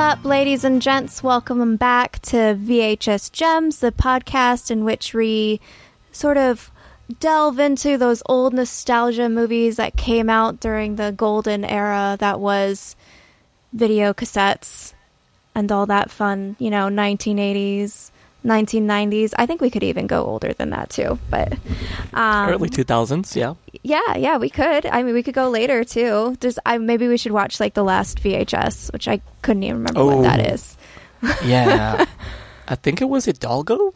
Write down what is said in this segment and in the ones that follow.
Up, ladies and gents? Welcome back to VHS Gems, the podcast in which we sort of delve into those old nostalgia movies that came out during the golden era that was video cassettes and all that fun, you know, 1980s, 1990s. I think we could even go older than that too, but um, Early 2000s, yeah. yeah, yeah, we could. I mean, we could go later too. Just I maybe we should watch like the last VHS, which I couldn't even remember what that Oh. Yeah. I think it was Hidalgo.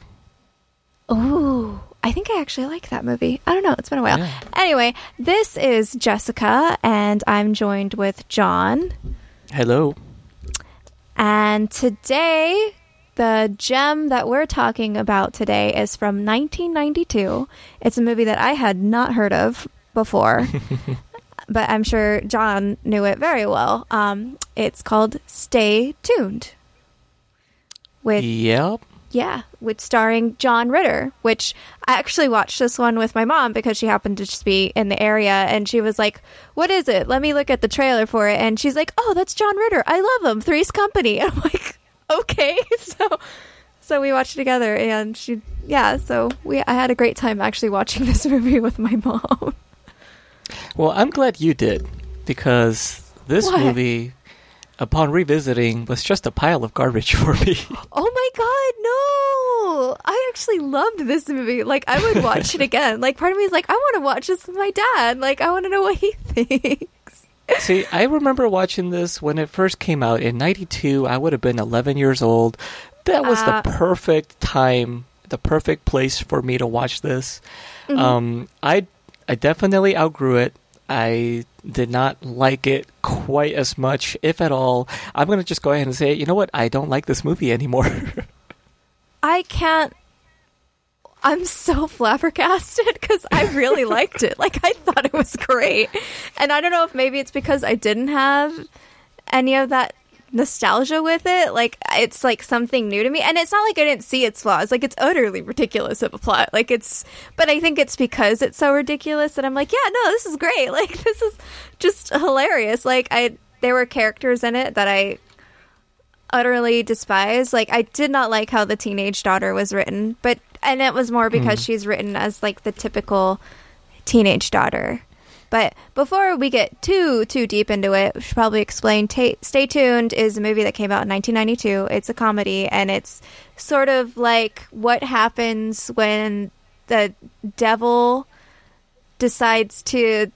Oh, I think I actually like that movie. I don't know. It's been a while. Yeah. Anyway, this is Jessica, and I'm joined with John. Hello. And today, the gem that we're talking about today is from 1992. It's a movie that I had not heard of before, but I'm sure John knew it very well. Um, it's called Stay Tuned. With Yep. yeah, with starring John Ritter, which I actually watched this one with my mom because she happened to just be in the area and she was like, What is it? Let me look at the trailer for it. And she's like, Oh, that's John Ritter. I love him. Three's Company. And I'm like, Okay. So so we watched it together and she yeah, so we I had a great time actually watching this movie with my mom. Well, I'm glad you did because this What? movie, upon revisiting, was just a pile of garbage for me. Oh my god, no! I actually loved this movie. Like, I would watch it again. Like, part of me is like, I want to watch this with my dad. Like, I want to know what he thinks. See, I remember watching this when it first came out in 92. I would have been 11 years old. That was Uh, the perfect time, the perfect place for me to watch this. Mm-hmm. Um, I I definitely outgrew it. I did not like it quite as much, if at all. I'm going to just go ahead and say, you know what? I don't like this movie anymore. I can't. I'm so flabbergasted because I really liked it. Like, I thought it was great. And I don't know if maybe it's because I didn't have any of that nostalgia with it. Like, it's like something new to me. And it's not like I didn't see its flaws. Like, it's utterly ridiculous of a plot. Like, it's. But I think it's because it's so ridiculous that I'm like, yeah, no, this is great. Like, this is just hilarious. Like, I. There were characters in it that I utterly despise. Like I did not like how the teenage daughter was written, but and it was more because hmm. she's written as like the typical teenage daughter. But before we get too too deep into it, we should probably explain. Ta- Stay tuned is a movie that came out in 1992. It's a comedy, and it's sort of like what happens when the devil decides to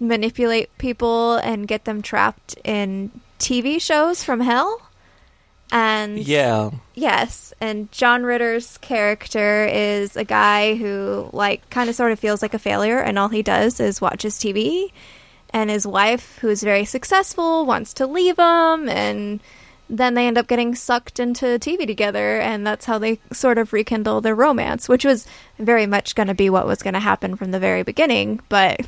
manipulate people and get them trapped in TV shows from hell. And yeah. Yes, and John Ritter's character is a guy who like kind of sort of feels like a failure and all he does is watches TV and his wife who's very successful wants to leave him and then they end up getting sucked into TV together and that's how they sort of rekindle their romance, which was very much going to be what was going to happen from the very beginning, but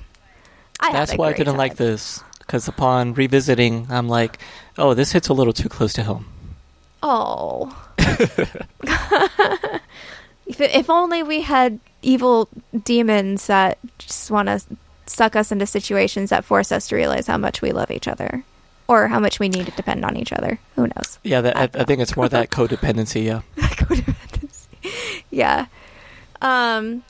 I That's why I didn't like this. Because upon revisiting, I'm like, oh, this hits a little too close to home. Oh. if, if only we had evil demons that just want to suck us into situations that force us to realize how much we love each other or how much we need to depend on each other. Who knows? Yeah, that, I I, I think it's more that codependency. Yeah. Codependency. yeah. Um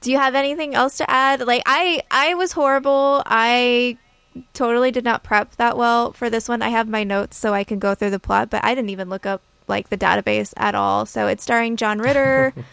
do you have anything else to add? Like I I was horrible. I totally did not prep that well for this one. I have my notes so I can go through the plot, but I didn't even look up like the database at all. So it's starring John Ritter.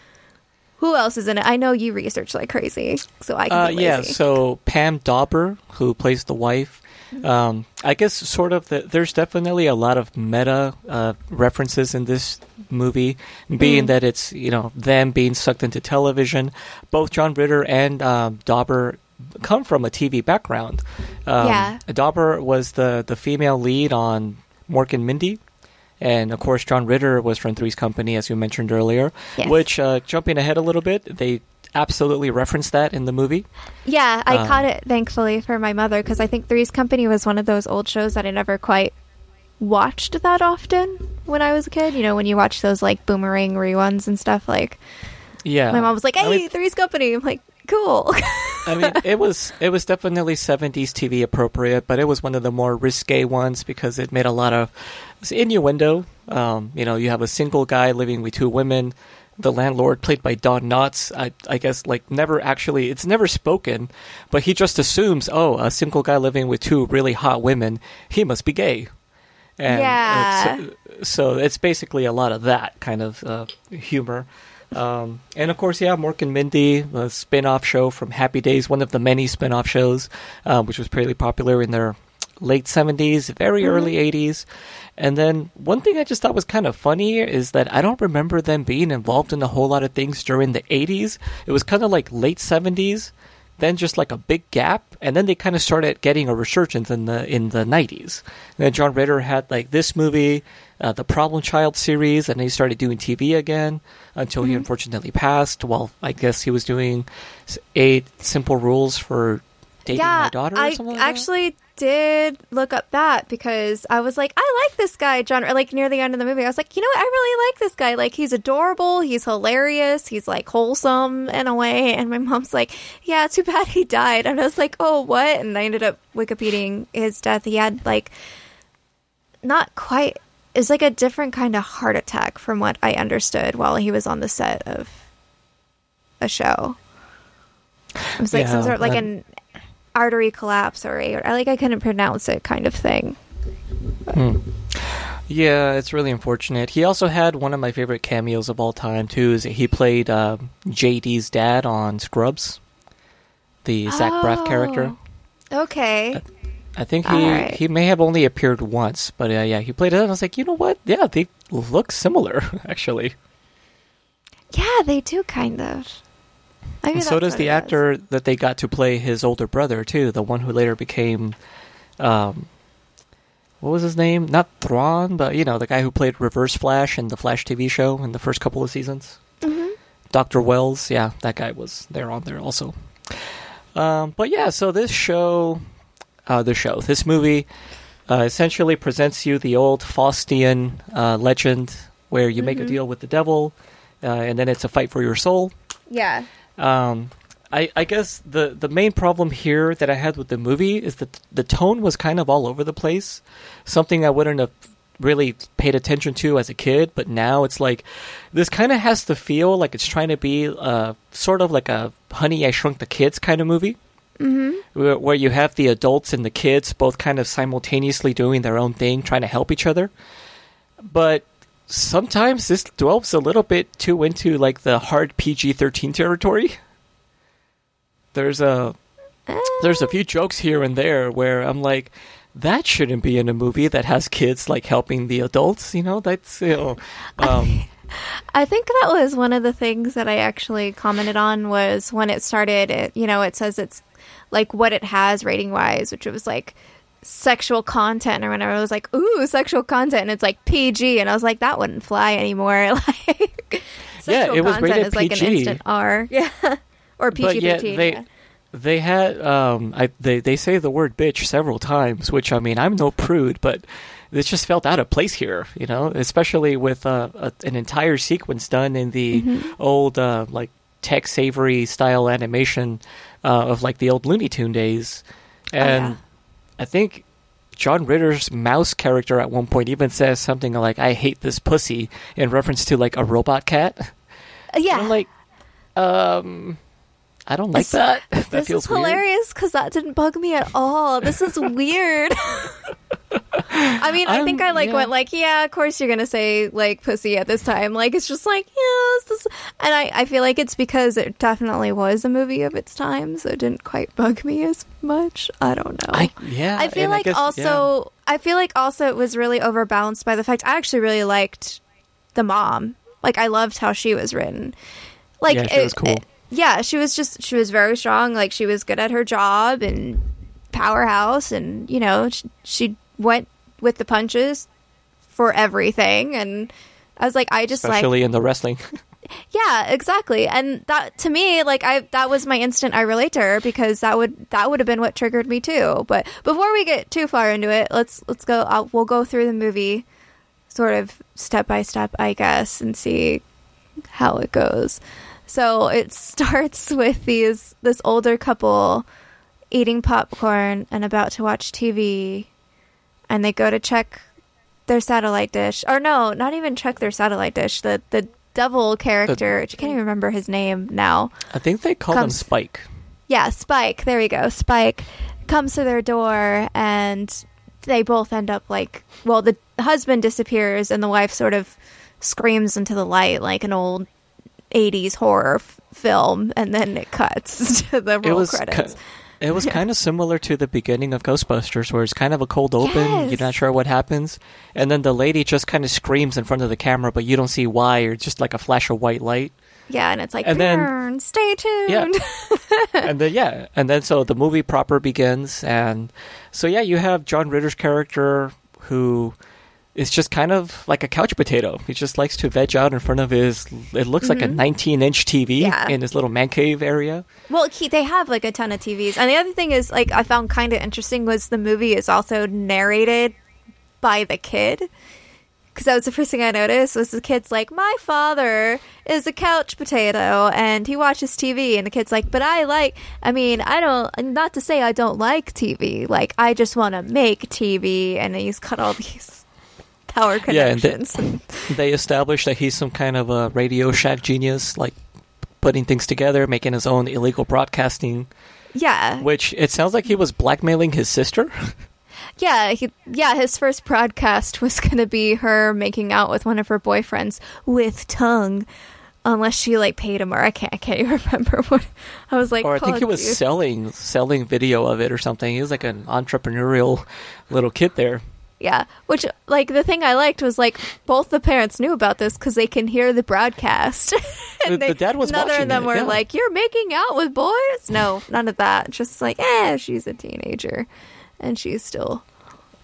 Who else is in it? I know you research like crazy, so I can Uh, yeah, so Pam Dawber, who plays the wife, um, I guess sort of the, there's definitely a lot of meta uh, references in this movie, being Mm. that it's you know them being sucked into television. Both John Ritter and um, Dawber come from a TV background. Um, Yeah. Dawber was the the female lead on Mork and Mindy. And of course, John Ritter was from Three's Company, as you mentioned earlier. Yes. Which, uh, jumping ahead a little bit, they absolutely referenced that in the movie. Yeah, I Um, caught it thankfully for my mother because I think Three's Company was one of those old shows that I never quite watched that often when I was a kid. You know, when you watch those like boomerang reruns and stuff. Like Yeah, my mom was like, I "Hey, mean- Three's Company." I'm like, "Cool." I mean, it was it was definitely '70s TV appropriate, but it was one of the more risque ones because it made a lot of it was innuendo. Um, you know, you have a single guy living with two women. The landlord, played by Don Knotts, I, I guess, like never actually, it's never spoken, but he just assumes, oh, a single guy living with two really hot women, he must be gay. And uh, Yeah. so, so it's basically a lot of that kind of uh, humor. Um, and of course, yeah, Mork and Mindy, a spin-off show from Happy Days, one of the many spin-off shows, um, which was pretty popular in their late 70s, very early 80s. And then one thing I just thought was kind of funny is that I don't remember them being involved in a whole lot of things during the 80s. It was kind of like late 70s, then just like a big gap, and then they kind of started getting a resurgence in the in the 90s. And then John Ritter had like this movie, uh, the Problem Child series, and then he started doing TV again until he unfortunately passed. While I guess he was doing eight simple rules for dating yeah, my daughter. Or I something like that. actually did look up that because I was like, I like this guy, John. Or like near the end of the movie, I was like, you know what? I really like this guy. Like he's adorable. He's hilarious. He's like wholesome in a way. And my mom's like, yeah, too bad he died. And I was like, oh, what? And I ended up Wikipediaing his death. He had like not quite. It's like a different kind of heart attack from what I understood while he was on the set of a show. It was like some sort of like that- an artery collapse or a, I like I couldn't pronounce it kind of thing. Yeah, it's really unfortunate. He also had one of my favorite cameos of all time too. Is he played uh, JD's dad on Scrubs, the Zach Braff character. Oh, Okay. I think he Alright. he may have only appeared once, but uh, yeah, he played it. And I was like, you know what? Yeah, they look similar actually. Yeah, they do kind of. And so does the it is. actor that they got to play his older brother too, the one who later became, um, what was his name? Not Thrawn, but you know the guy who played Reverse Flash in the Flash TV show in the first couple of seasons. Mhm. Doctor Wells, yeah, that guy was there on there also. Um, but yeah, so this show, uh, the show, this movie, uh, essentially presents you the old Faustian uh, legend where you make a Mhm. deal with the devil, uh, and then it's a fight for your soul. Yeah. Um, I, I guess the, the main problem here that I had with the movie is that the tone was kind of all over the place. Something I wouldn't have really paid attention to as a kid, but now it's like this kind of has to feel like it's trying to be uh, sort of like a Honey I Shrunk the Kids kind of movie. Mhm. Where, where you have the adults and the kids both kind of simultaneously doing their own thing, trying to help each other. But sometimes this delves a little bit too into like the hard PG thirteen territory. There's a there's a few jokes here and there where I'm like, that shouldn't be in a movie that has kids like helping the adults. You know, that's you know, um, I think that was one of the things that I actually commented on was when it started, it, you know, it says it's like what it has rating wise, which was like sexual content or whatever. I was like, ooh, sexual content and it's like PG and I was like, that wouldn't fly anymore. like Yeah, sexual it was content rated is like an PG. instant R. Yeah. or PG thirteen. they yeah. they had um I they they say the word bitch several times, which I mean I'm no prude, but this just felt out of place here, you know, especially with uh, a, an entire sequence done in the Mm-hmm. old uh, like Tex Avery style animation uh, of like the old Looney Tune days, and Oh, yeah. I think. John Ritter's mouse character at one point even says something like "I hate this pussy" in reference to like a robot cat. yeah. I'm like, um, I don't like This- that. that this feels is hilarious because that didn't bug me at all. This is weird. I mean, I think I like yeah. went like, yeah, of course you're gonna say like pussy at this time. Like it's just like, yes, this, and I I feel like it's because it definitely was a movie of its time, so it didn't quite bug me as much. I don't know. I yeah. I feel like guess- also I feel like also it was really overbalanced by the fact I actually really liked the mom. Like I loved how she was written. Like Yeah, she it, was cool. it- yeah, she was just she was very strong. Like she was good at her job and powerhouse, and you know she, she went with the punches for everything. And I was like, I just like especially in the wrestling. yeah, exactly. And that to me, like I that was my instant I relate to her because that would that would have been what triggered me too. But before we get too far into it, let's let's go. I'll, we'll go through the movie, sort of step by step, I guess, and see how it goes. So it starts with these this older couple eating popcorn and about to watch TV, and they go to check their satellite dish. Or no, not even check their satellite dish. The the devil character, which I can't even remember his name now. I think they call him Spike. Yeah, Spike. There we go. Spike comes to their door, and they both end up like. Well, the husband disappears, and the wife sort of screams into the light like an old '80s horror f- film, and then it cuts to the roll credits. It was kind of similar to the beginning of Ghostbusters, where it's kind of a cold open. You're not sure what happens, and then the lady just kind of screams in front of the camera, but you don't see why, or just like a flash of white light. yeah, and it's like, and then- "Burn, stay tuned. Yeah. and then yeah, and then so the movie proper begins, and so yeah, you have John Ritter's character who is just kind of like a couch potato. He just likes to veg out in front of his. It looks like a 19 inch TV Mm-hmm. Yeah. in his little man cave area. Well, he, they have like a ton of TVs, and the other thing is like I found kind of interesting was the movie is also narrated by the kid. Because that was the first thing I noticed was the kid's like, my father is a couch potato and he watches TV, and the kid's like, but I like, I mean, I don't, not to say I don't like TV, like I just want to make TV, and he's cut all these power Yeah, and the- They establish that he's some kind of a Radio Shack genius, like putting things together, making his own illegal broadcasting. yeah, Which it sounds like he was blackmailing his sister. Yeah, he, yeah. His first broadcast was going to be her making out with one of her boyfriends with tongue, unless she like paid him or I can't. I can't even remember what. I was like, or I think "Oh, he was dude." selling selling video of it or something. He was like an entrepreneurial little kid there. Yeah, which like the thing I liked was like both the parents knew about this because they can hear the broadcast. and The- they, the dad was watching of them it, were yeah. like, "You're making out with boys." No, none of that. Just like, eh, she's a teenager, and she's still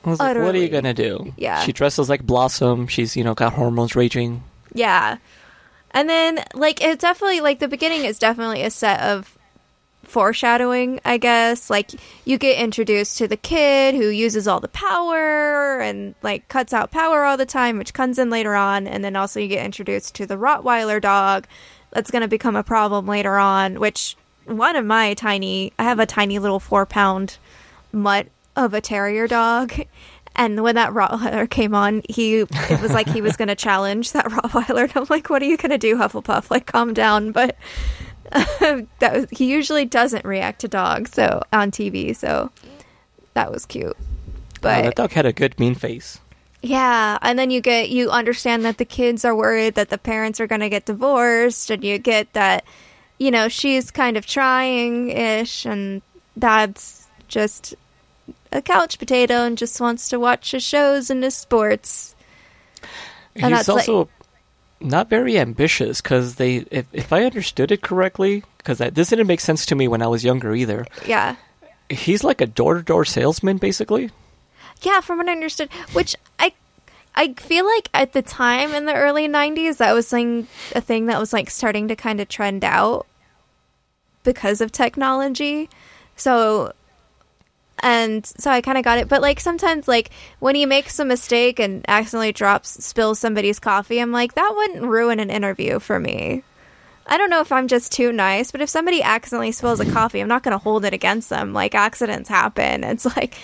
I was like, what are you gonna do? Yeah. She dresses like Blossom. She's you know got hormones raging. Yeah. And then like it definitely like the beginning is definitely a set of foreshadowing, I guess. Like you get introduced to the kid who uses all the power and like cuts out power all the time, which comes in later on, and then also you get introduced to the Rottweiler dog that's going to become a problem later on, which one of my tiny I have a tiny little 4 pound mutt of a terrier dog. And when that Rottweiler came on, he it was like he was going to challenge that Rottweiler. And I'm like, "What are you going to do, Hufflepuff? Like, calm down." But that was, he usually doesn't react to dogs, so on TV. So that was cute. But that dog had a good mean face. yeah, and then you get you understand that the kids are worried that the parents are going to get divorced, and you get that you know she's kind of trying ish, and dad's just a couch potato and just wants to watch his shows and his sports. And He's that's like- also not very ambitious because they, if, if I understood it correctly, because this didn't make sense to me when I was younger either. Yeah, He's like a door to door salesman, basically. yeah, from what I understood, which I. I feel like at the time in the early 90s that was like a thing that was like starting to kind of trend out because of technology. So and so I kind of got it. But like sometimes, like when he makes a mistake and accidentally drops, spills somebody's coffee, I'm like, that wouldn't ruin an interview for me. I don't know if I'm just too nice, but if somebody accidentally spills a coffee, I'm not going to hold it against them. Like accidents happen. It's like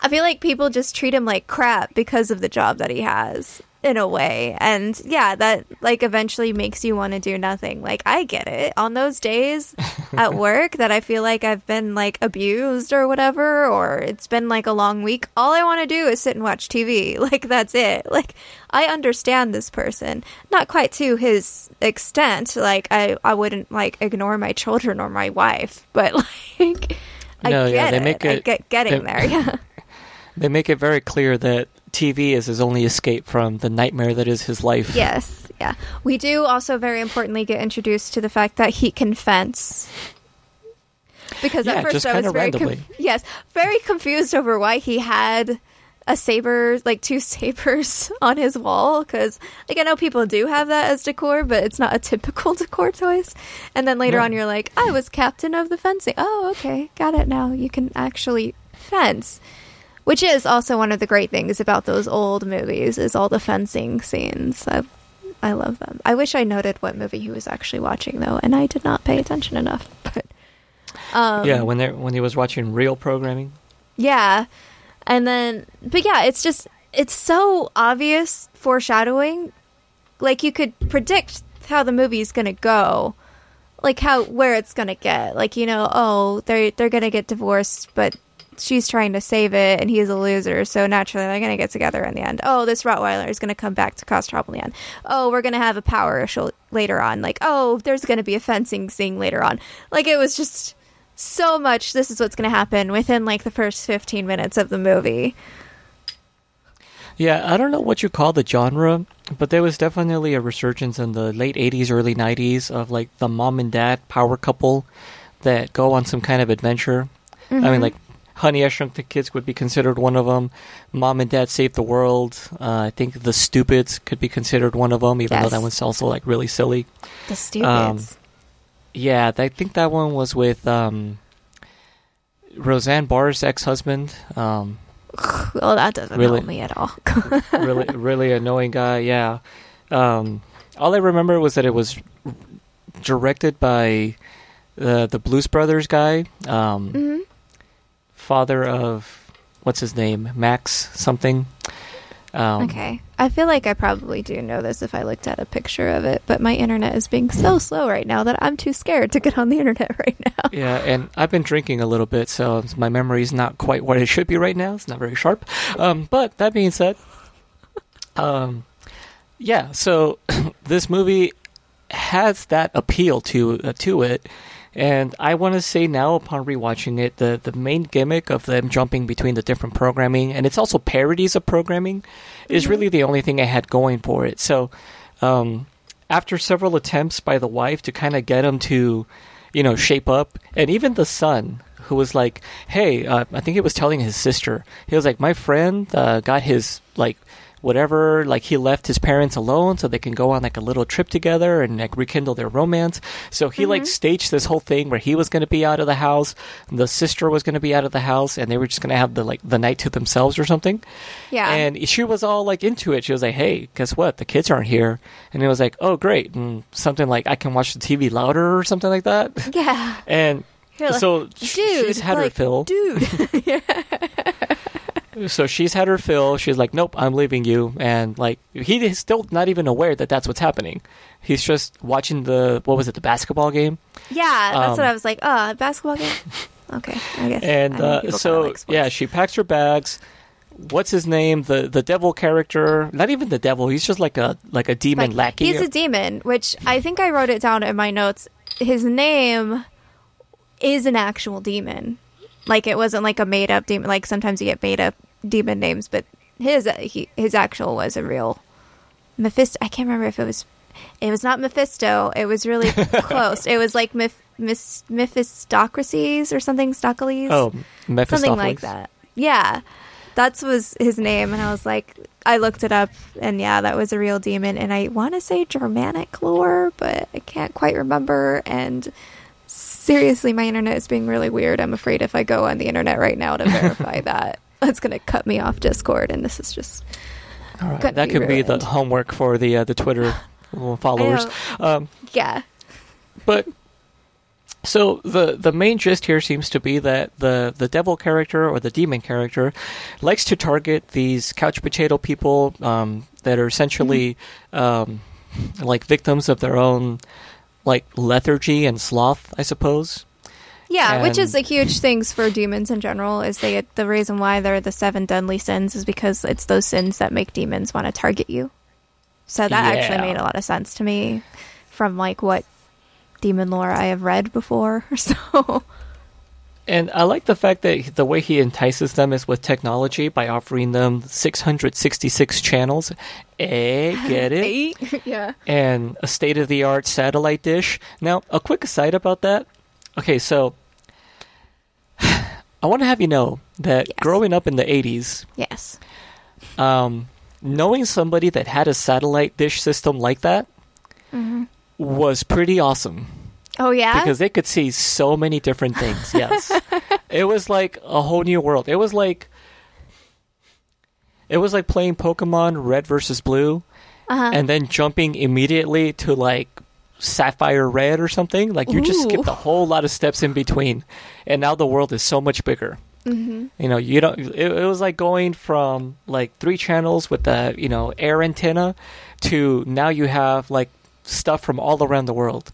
I feel like people just treat him like crap because of the job that he has in a way. And yeah, that like eventually makes you want to do nothing. Like I get it. On those days at work that I feel like I've been like abused or whatever or it's been like a long week, all I want to do is sit and watch TV. Like that's it. Like I understand this person. Not quite to his extent. Like I I wouldn't like ignore my children or my wife, but like I No, get yeah, they it. make I get getting they- there. Yeah. They make it very clear that TV is his only escape from the nightmare that is his life. Yes, yeah. We do also very importantly get introduced to the fact that he can fence. Because Yeah, at first I was very yes, very confused over why he had a saber, like two sabers on his wall. Because like I know people do have that as decor, but it's not a typical decor choice. And then later No. on, you're like, I was captain of the fencing. Oh, okay, got it now. You can actually fence. Which is also one of the great things about those old movies is all the fencing scenes. I, I love them. I wish I noted what movie he was actually watching though, and I did not pay attention enough. But um, yeah, when they when he was watching real programming. yeah, and then but yeah, it's just it's so obvious foreshadowing. Like you could predict how the movie's gonna go, like how where it's gonna get. Like you know, oh they're they're gonna get divorced, but she's trying to save it, and he's a loser, so naturally they're gonna get together in the end. Oh, this Rottweiler is gonna come back to cause trouble in the end. Oh, we're gonna have a power issue later on. Like oh, there's gonna be a fencing scene later on. Like it was just so much this is what's going to happen within like the first 15 minutes of the movie. Yeah, I don't know what you call the genre, but there was definitely a resurgence in the late 80s, early 90s of like the mom and dad power couple that go on some kind of adventure. I Mm-hmm. mean, like Honey, I Shrunk the Kids would be considered one of them. Mom and Dad Saved the World. Uh, I think The Stupids could be considered one of them, even though Yes. that one's also like really silly. The stupids. Um, Yeah, I think that one was with um, Roseanne Barr's ex-husband. Um, well, that doesn't really- help me at all. really really annoying guy yeah um all i remember was that it was directed by uh, the blues brothers guy um hmm father of what's his name? Max something? Um okay. I feel like I probably do know this if I looked at a picture of it, but my internet is being so slow right now that I'm too scared to get on the internet right now. yeah and i've been drinking a little bit so my memory's not quite what it should be right now. It's not very sharp. Um but that being said um yeah so this movie has that appeal to uh, to it and I want to say now upon rewatching it the the main gimmick of them jumping between the different programming and it's also parodies of programming is really the only thing I had going for it. So um after several attempts by the wife to kind of get him to you know shape up and even the son who was like hey uh, I think he was telling his sister he was like my friend uh, got his like whatever like he left his parents alone so they can go on like a little trip together and like rekindle their romance so he like mm-hmm. staged this whole thing where he was going to be out of the house the sister was going to be out of the house and they were just going to have the like the night to themselves or something Yeah. and she was all like into it. She was like, "Hey, guess what? The kids aren't here." And it was like, "Oh, great!" And something like, "I can watch the TV louder" or something like that. yeah. And like, so Dude, she's had her fill. Dude. So she's had her fill. She's like, "Nope, I'm leaving you." And like, he is still not even aware that that's what's happening. He's just watching the what was it, the basketball game. yeah, that's Um, what I was like. Oh, a basketball game? Okay, I guess. And I uh, so like yeah, she packs her bags. What's his name? The the devil character? Not even the devil. He's just like a like a demon Like, lackey. He's a demon, which I think I wrote it down in my notes. His name is an actual demon. Like it wasn't like a made up demon. Like sometimes you get made up demon names, but his uh, he, his actual was a real Mephisto. I can't remember if it was. It was not Mephisto. It was really close. It was like Meph, Mephistocracies or something. Stockeles oh, something like that. Yeah, that was his name, and I was like, I looked it up, and yeah, that was a real demon. And I want to say Germanic lore, but I can't quite remember. And seriously, my internet is being really weird. I'm afraid if I go on the internet right now to verify that, it's going to cut me off Discord, and this is just All right, that be could be the homework for the uh, the Twitter followers. Um, yeah, but so the the main gist here seems to be that the the devil character or the demon character likes to target these couch potato people um, that are essentially um, like victims of their own like lethargy and sloth, I suppose. yeah, which is a huge things for demons in general. Is they the reason why they're the seven deadly sins is because it's those sins that make demons want to target you. So that actually made a lot of sense to me from like what demon lore I have read before. So And I like the fact that the way he entices them is with technology by offering them 666 channels. Eh, get it? Eight? yeah. and a state of the art satellite dish. Now, a quick aside about that. Okay, so I want to have you know that Yes. growing up in the 80s, Yes. um, knowing somebody that had a satellite dish system like that was pretty awesome Oh yeah. because they could see so many different things. Yes. it was like a whole new world. It was like it was like playing Pokemon Red versus Blue uh-huh. and then jumping immediately to like Sapphire Red or something. Like you just Ooh. skipped a whole lot of steps in between, and now the world is so much bigger. mm-hmm. You know, you don't. It, it was like going from like three channels with the you know air antenna to now you have like stuff from all around the world.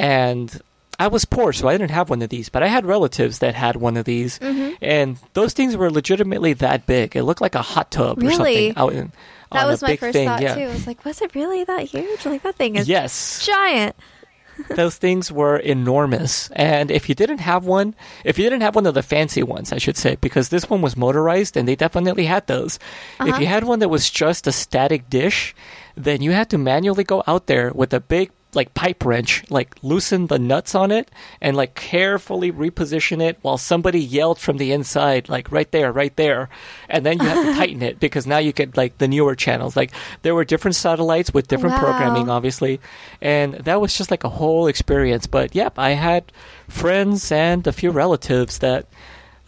And I was poor, so I didn't have one of these, but I had relatives that had one of these, Mm-hmm. and those things were legitimately that big. It looked like a hot tub or Really? something out in. That was my first thing. thought yeah. too. I was like, was it really that huge? Like that thing is Yes. giant. those things were enormous. And if you didn't have one, if you didn't have one of the fancy ones, I should say, because this one was motorized and they definitely had those. If Uh-huh. you had one that was just a static dish, then you had to manually go out there with a big like pipe wrench, like loosen the nuts on it and like carefully reposition it while somebody yelled from the inside, like right there, right there. And then you have to tighten it because now you get like the newer channels. Like there were different satellites with different Wow. programming, obviously. And that was just like a whole experience. But yep, I had friends and a few relatives that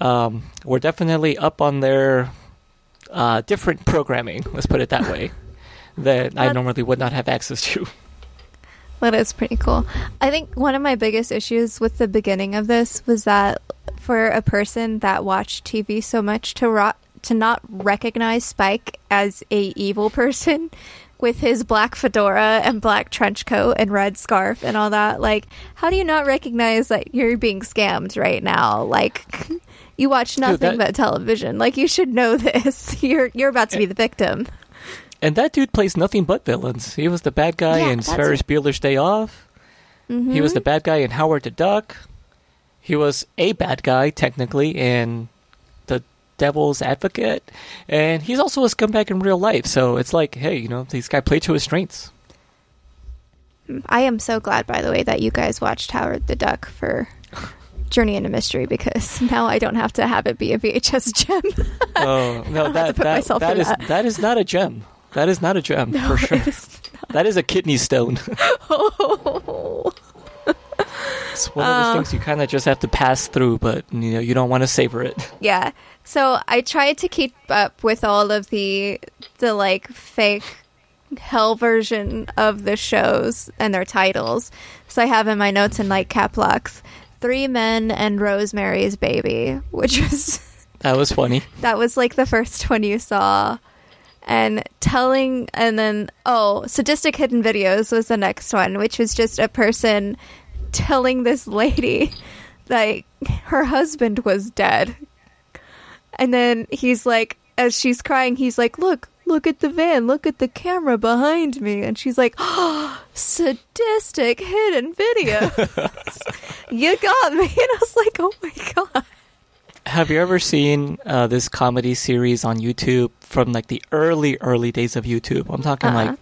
um, were definitely up on their uh, different programming, let's put it that way, that I normally would not have access to. That is pretty cool. I think one of my biggest issues with the beginning of this was that for a person that watched TV so much to ro- to not recognize Spike as a evil person with his black fedora and black trench coat and red scarf and all that, like how do you not recognize that you're being scammed right now? Like you watch nothing that- but television. Like you should know this. You're you're about to be the victim. And that dude plays nothing but villains. He was the bad guy Yeah, in Ferris it. Bueller's Day Off. He was mm-hmm. the bad guy in Howard the Duck. He was a bad guy, technically, in The Devil's Advocate. And he's also a scumbag in real life. So it's like, hey, you know, this guy played to his strengths. I am so glad, by the way, that you guys watched Howard the Duck for Journey into Mystery because now I don't have to have it be a VHS gem. Oh no, that that, that in is that. that is not a gem. That is not a gem for sure. That is a kidney stone. oh. it's one of those things you kind of just have to pass through, but you know you don't want to savor it. Yeah. So I tried to keep up with all of the the like fake hell version of the shows and their titles. So I have in my notes in like cap locks, Three Men and Rosemary's Baby, which was That was funny. that was like the first one you saw. And telling, and then, oh, Sadistic Hidden Videos was the next one, which was just a person telling this lady that her husband was dead. And then he's like, as she's crying, he's like, look, look at the van, look at the camera behind me. And she's like, oh, sadistic hidden videos. you got me. And I was like, oh my God. Have you ever seen uh, this comedy series on YouTube from like the early, early days of YouTube? I'm talking Uh-uh. like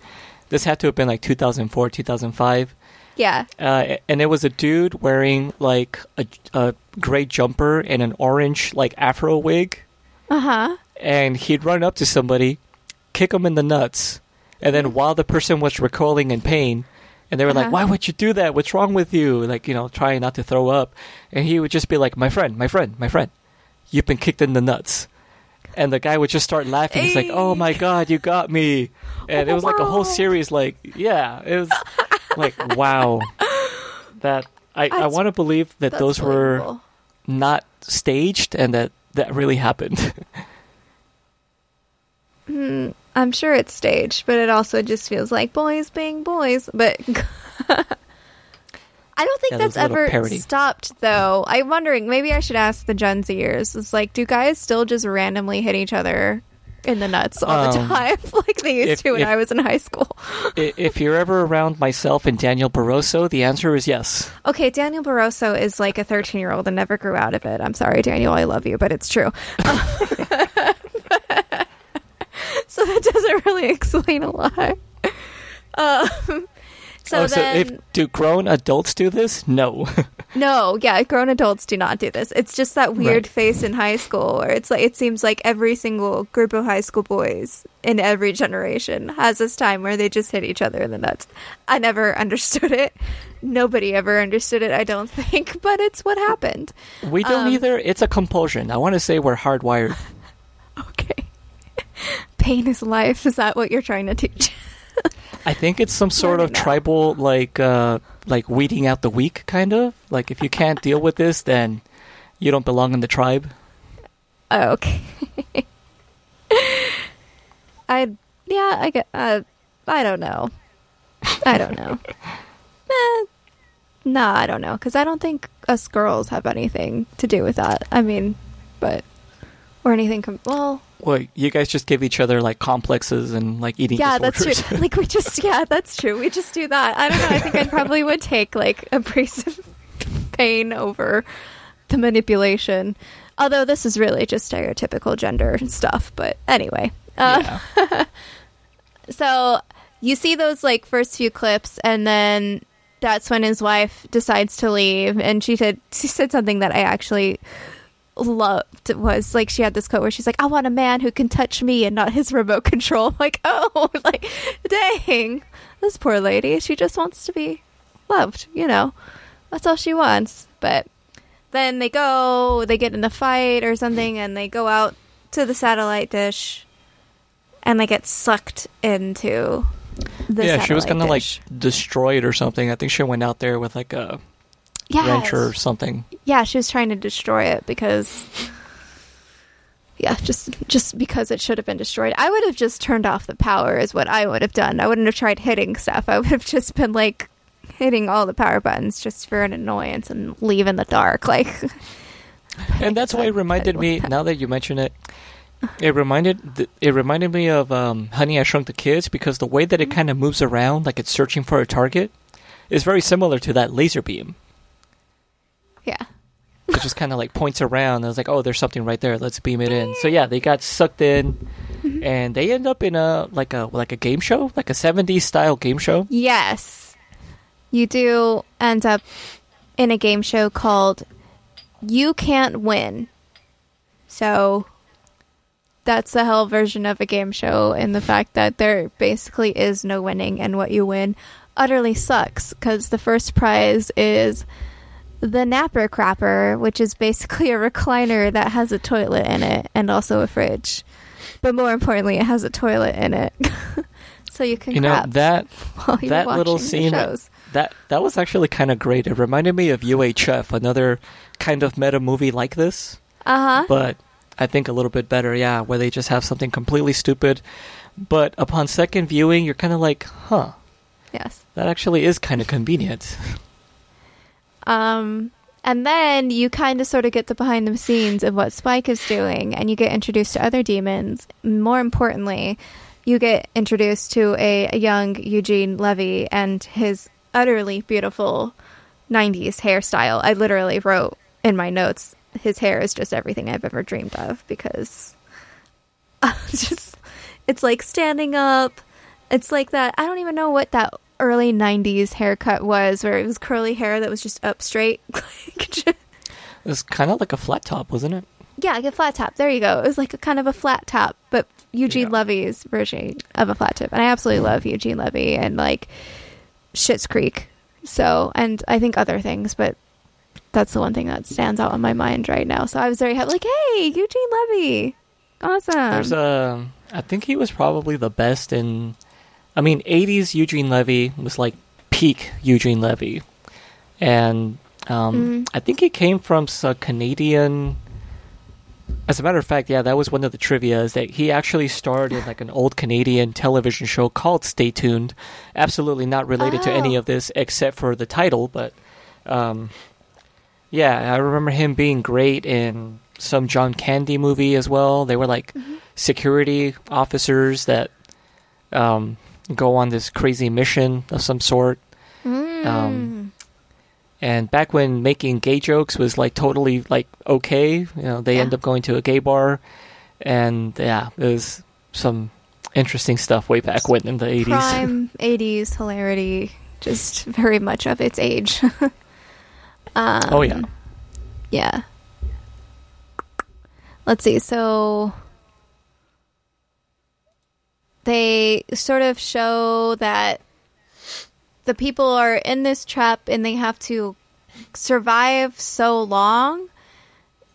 this had to have been like 2004, 2005. Yeah. Uh, and it was a dude wearing like a, a gray jumper and an orange like afro wig. Uh huh. and he'd run up to somebody, kick him in the nuts, and then while the person was recoiling in pain, and they were like, Uh-huh. "Why would you do that? What's wrong with you?" Like you know, trying not to throw up, and he would just be like, "My friend, my friend, my friend, you've been kicked in the nuts." And the guy would just start laughing. He's like, "Oh my god, you got me!" And it was like a whole series. Like, yeah, it was like, wow, that I I want to believe that those were not staged and that that really happened. Hmm, I'm sure it's staged, but it also just feels like boys being boys. But I don't think Yeah, that's there's a little ever parody. stopped, though. I'm wondering. Maybe I should ask the Gen Zers. It's like, do guys still just randomly hit each other in the nuts all the Um, time, like they used if- to when if- I was in high school. If you're ever around myself and Daniel Barroso, the answer is yes. Okay, Daniel Barroso is like a 13 year old and never grew out of it. I'm sorry, Daniel, I love you, but it's true. so that doesn't really explain a lot. Um, so oh, then, so if do grown adults do this? No. no, yeah, grown adults do not do this. It's just that weird Right. face in high school where it's like it seems like every single group of high school boys in every generation has this time where they just hit each other in the nuts. I never understood it. Nobody ever understood it, I don't think, but it's what happened. we don't Um, either. It's a compulsion. I want to say we're hardwired. Okay. Pain is life. Is that what you're trying to teach? I think it's some sort of tribal, like, uh, like weeding out the weak, kind of. Like, if you can't deal with this, then you don't belong in the tribe. Oh, okay. I yeah, I get uh I don't know. I don't know. eh, no, I don't know cuz I don't think us girls have anything to do with that. I mean, but or anything com- well, Well, you guys just give each other like complexes and like eating yeah, that's true. like we just yeah, that's true. We just do that. I don't know. I think I probably would take like abrasive pain over the manipulation. Although this is really just stereotypical gender stuff, but anyway. Uh, yeah. So you see those like first few clips, and then that's when his wife decides to leave, and she said she said something that I actually loved was like she had this quote where she's like, "I want a man who can touch me and not his remote control." I'm like, oh, like dang, this poor lady. She just wants to be loved, you know. That's all she wants. But then they go, they get in a fight or something, and they go out to the satellite dish, and they get sucked into the yeah, she was satellite gonna like dish. destroy it or something. I think she went out there with like a Yes. wrench or something. yeah, she was trying to destroy it because yeah, just just because it should have been destroyed. I would have just turned off the power is what I would have done. I wouldn't have tried hitting stuff. I would have just been like hitting all the power buttons just for an annoyance and leave in the dark like and that's why it reminded me. Now that you mention it, it reminded it reminded me of um, Honey I Shrunk the Kids because the way that it kind of moves around, like it's searching for a target, is very similar to that laser beam. Yeah. It just kind of like points around. And I was like, oh, there's something right there. Let's beam it in. So yeah, they got sucked in, mm-hmm. and they end up in a like a like a game show, like a '70s style game show. Yes. You do end up in a game show called You Can't Win. So that's the hell version of a game show in the fact that there basically is no winning and what you win utterly sucks because the first prize is the Napper Crapper, which is basically a recliner that has a toilet in it and also a fridge. But more importantly, it has a toilet in it. so you can You know that while you're that little scene shows. that that was actually kind of great. It reminded me of UHF, another kind of meta movie like this. Uh huh. but I think a little bit better, yeah, where they just have something completely stupid. But upon second viewing, you're kind of like, huh, Yes. that actually is kind of convenient. Um, and then you kind of sort of get the behind the scenes of what Spike is doing, and you get introduced to other demons. More importantly, you get introduced to a, a young Eugene Levy and his utterly beautiful 90s hairstyle. I literally wrote in my notes, his hair is just everything I've ever dreamed of because just, it's like standing up. It's like that. I don't even know what that early 90s haircut was, where it was curly hair that was just up straight. It's kind of like a flat top, wasn't it? yeah, like a flat top. There you go. It was like a kind of a flat top, but Eugene Yeah. Levy's version of a flat tip. And I absolutely love Eugene Levy and like Schitt's Creek. So, and I think other things, but that's the one thing that stands out on my mind right now. So I was very happy. Like, hey, Eugene Levy. Awesome. There's a, I think he was probably the best in, I mean, 80s Eugene Levy was like peak Eugene Levy. And um, Mhm. I think he came from a Canadian. As a matter of fact, yeah, that was one of the trivia is that he actually starred in like an old Canadian television show called Stay Tuned. Absolutely not related to any Oh. of this except for the title, but um, yeah, I remember him being great in some John Candy movie as well. They were like security officers that um, go on this crazy mission of some sort. Mm. Um, and back when making gay jokes was like totally like okay, you know, they Yeah. end up going to a gay bar, and yeah, it was some interesting stuff way back when in the eighties. Prime 80s hilarity, just very much of its age. um, Oh yeah, Yeah. Let's see. So they sort of show that the people are in this trap and they have to survive so long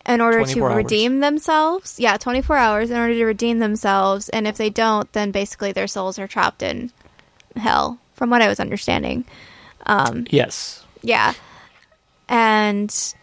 in order to hours. redeem themselves. Yeah, 24 hours in order to redeem themselves. And if they don't, then basically their souls are trapped in hell, from what I was understanding. Um, yes. yeah. And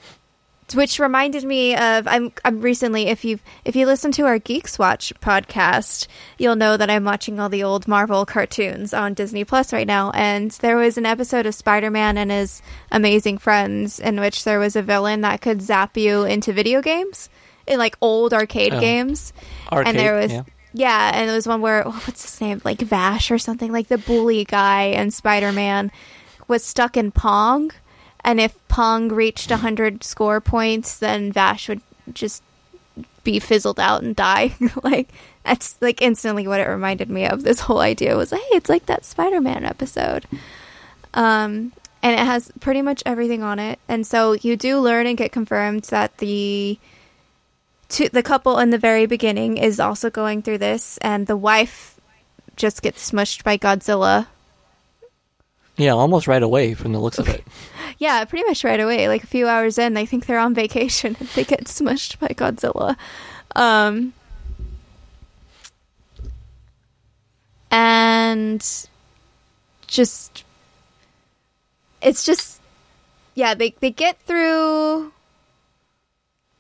which reminded me of I'm I'm recently if you if you listen to our Geeks Watch podcast, you'll know that I'm watching all the old Marvel cartoons on Disney Plus right now and there was an episode of Spider-Man and his amazing friends in which there was a villain that could zap you into video games in like old arcade Oh. games. Arcade, and there was yeah. yeah, and there was one where oh, what's his name? Like Vash or something, like the bully guy and Spider Man was stuck in Pong, and if Pong reached hundred score points, then Vash would just be fizzled out and die. like that's like instantly what it reminded me of. This whole idea was, hey, it's like that Spider Man episode. Um, and it has pretty much everything on it, and so you do learn and get confirmed that the to the couple in the very beginning is also going through this, and the wife just gets smushed by Godzilla. Yeah, almost right away from the looks of it. Yeah, pretty much right away. Like a few hours in, they think they're on vacation and they get smushed by Godzilla. Um, and just, it's just, yeah, they, they get through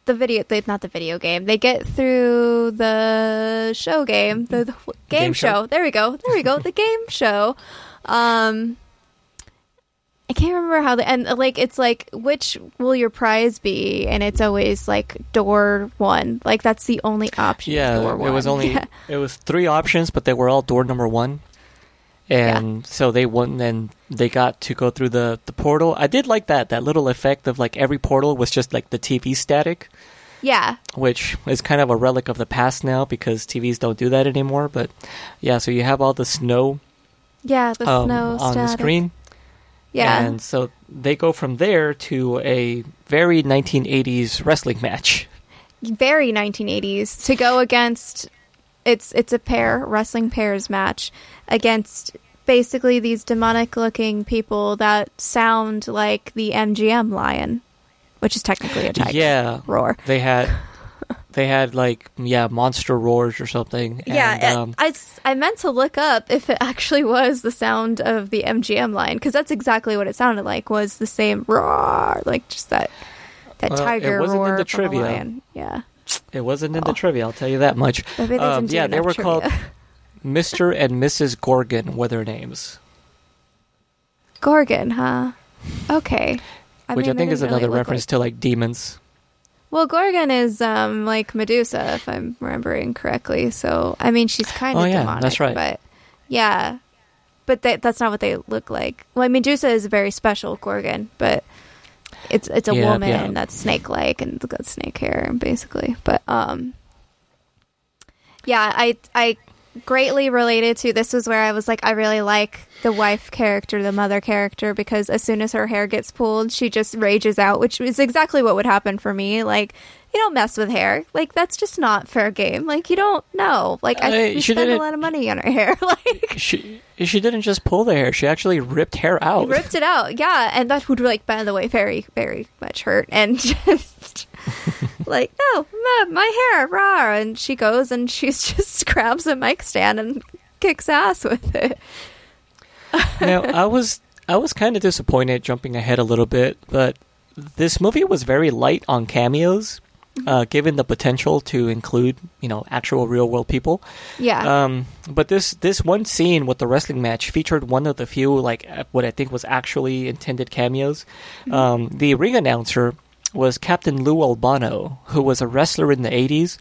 the video, they, not the video game, they get through the show game, the, the game, game show. show. There we go. There we go. the game show. Um, I can't remember how the and uh, like it's like which will your prize be, and it's always like door one. Like that's the only option. Yeah, it one. was only Yeah. it was three options, but they were all door number one. And so they won, and they got to go through the the portal. I did like that that little effect of like every portal was just like the TV static, yeah, which is kind of a relic of the past now because TVs don't do that anymore. But yeah, so you have all the snow, yeah. The um, snow on the screen, Yeah, and so they go from there to a very 1980s wrestling match. very 1980s to go against. It's it's a pair wrestling pairs match against basically these demonic looking people that sound like the MGM lion, which is technically a tiger. Yeah, roar. they had they had like yeah monster roars or something. Yeah, and, it- um, I, I meant to look up if it actually was the sound of the MGM lion because that's exactly what it sounded like was the same roar, like just that that Well, it wasn't in the trivia. lion. Yeah, it wasn't in Oh. the trivia. I'll tell you that much. Um, yeah, they were trivia. called Mr. and Mrs. Gorgon were their names, Gorgon, huh? Okay, which mean, I think is didn't really another reference like- to like demons. Well, Gorgon is um like Medusa, if I'm remembering correctly. So I mean, she's kind of Oh, yeah, demonic, that's right. But yeah, but that that's not what they look like. Well, Medusa is a very special Gorgon, but it's it's a Yeah, woman yeah. that's snake-like and got snake hair, basically. But um, yeah, I I greatly related to this was where I was like, I really like the wife character, the mother character, because as soon as her hair gets pulled, she just rages out, which is exactly what would happen for me. Like, you don't mess with hair. Like, that's just not fair game. Like, you don't know. Like, I Uh, we she spend a lot of money on her hair. like, She she didn't just pull the hair; she actually ripped hair out. ripped it out. Yeah, and that would like, by the way, very very much hurt and just. like no, ma, my hair, rah, and she goes and she's just grabs a mic stand and kicks ass with it. now I was I was kind of disappointed jumping ahead a little bit, but this movie was very light on cameos. Uh, given the potential to include you know actual real world people. Yeah, Um, but this this one scene with the wrestling match featured one of the few like uh, what I think was actually intended cameos. Mm-hmm. Um, the ring announcer was Captain Lou Albano, who was a wrestler in the '80s,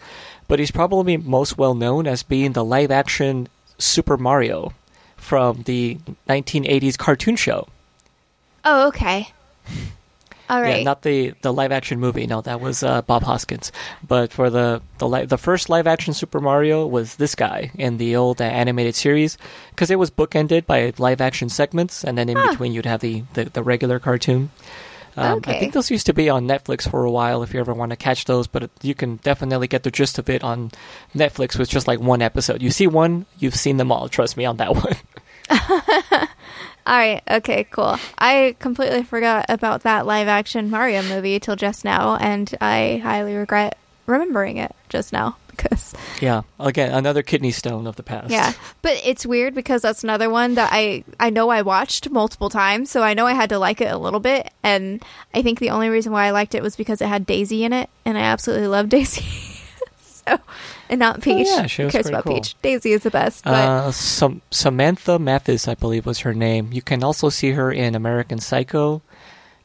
but he's probably most well known as being the live action Super Mario from the 1980s cartoon show. Oh, okay. All right. Yeah, not the, the live action movie. No, that was uh, Bob Hoskins. But for the the li- the first live action Super Mario was this guy in the old uh, animated series because it was bookended by live action segments, and then in Huh. between you'd have the the, the regular cartoon. Um, I think those used to be on Netflix for a while if you ever want to catch those, but you can definitely get the gist of it on Netflix with just like one episode. You see one, you've seen them all. Trust me on that one. All right. Okay. Cool. I completely forgot about that live action Mario movie till just now, and I highly regret remembering it just now because yeah, again, another kidney stone of the past. yeah. But it's weird because that's another one that I I know I watched multiple times, so I know I had to like it a little bit, and I think the only reason why I liked it was because it had Daisy in it, and I absolutely love Daisy. so, and not Peach. Oh, yeah, she Who was cares about cool. Peach? Daisy is the best. But Uh, Sam- Samantha Mathis, I believe, was her name. You can also see her in American Psycho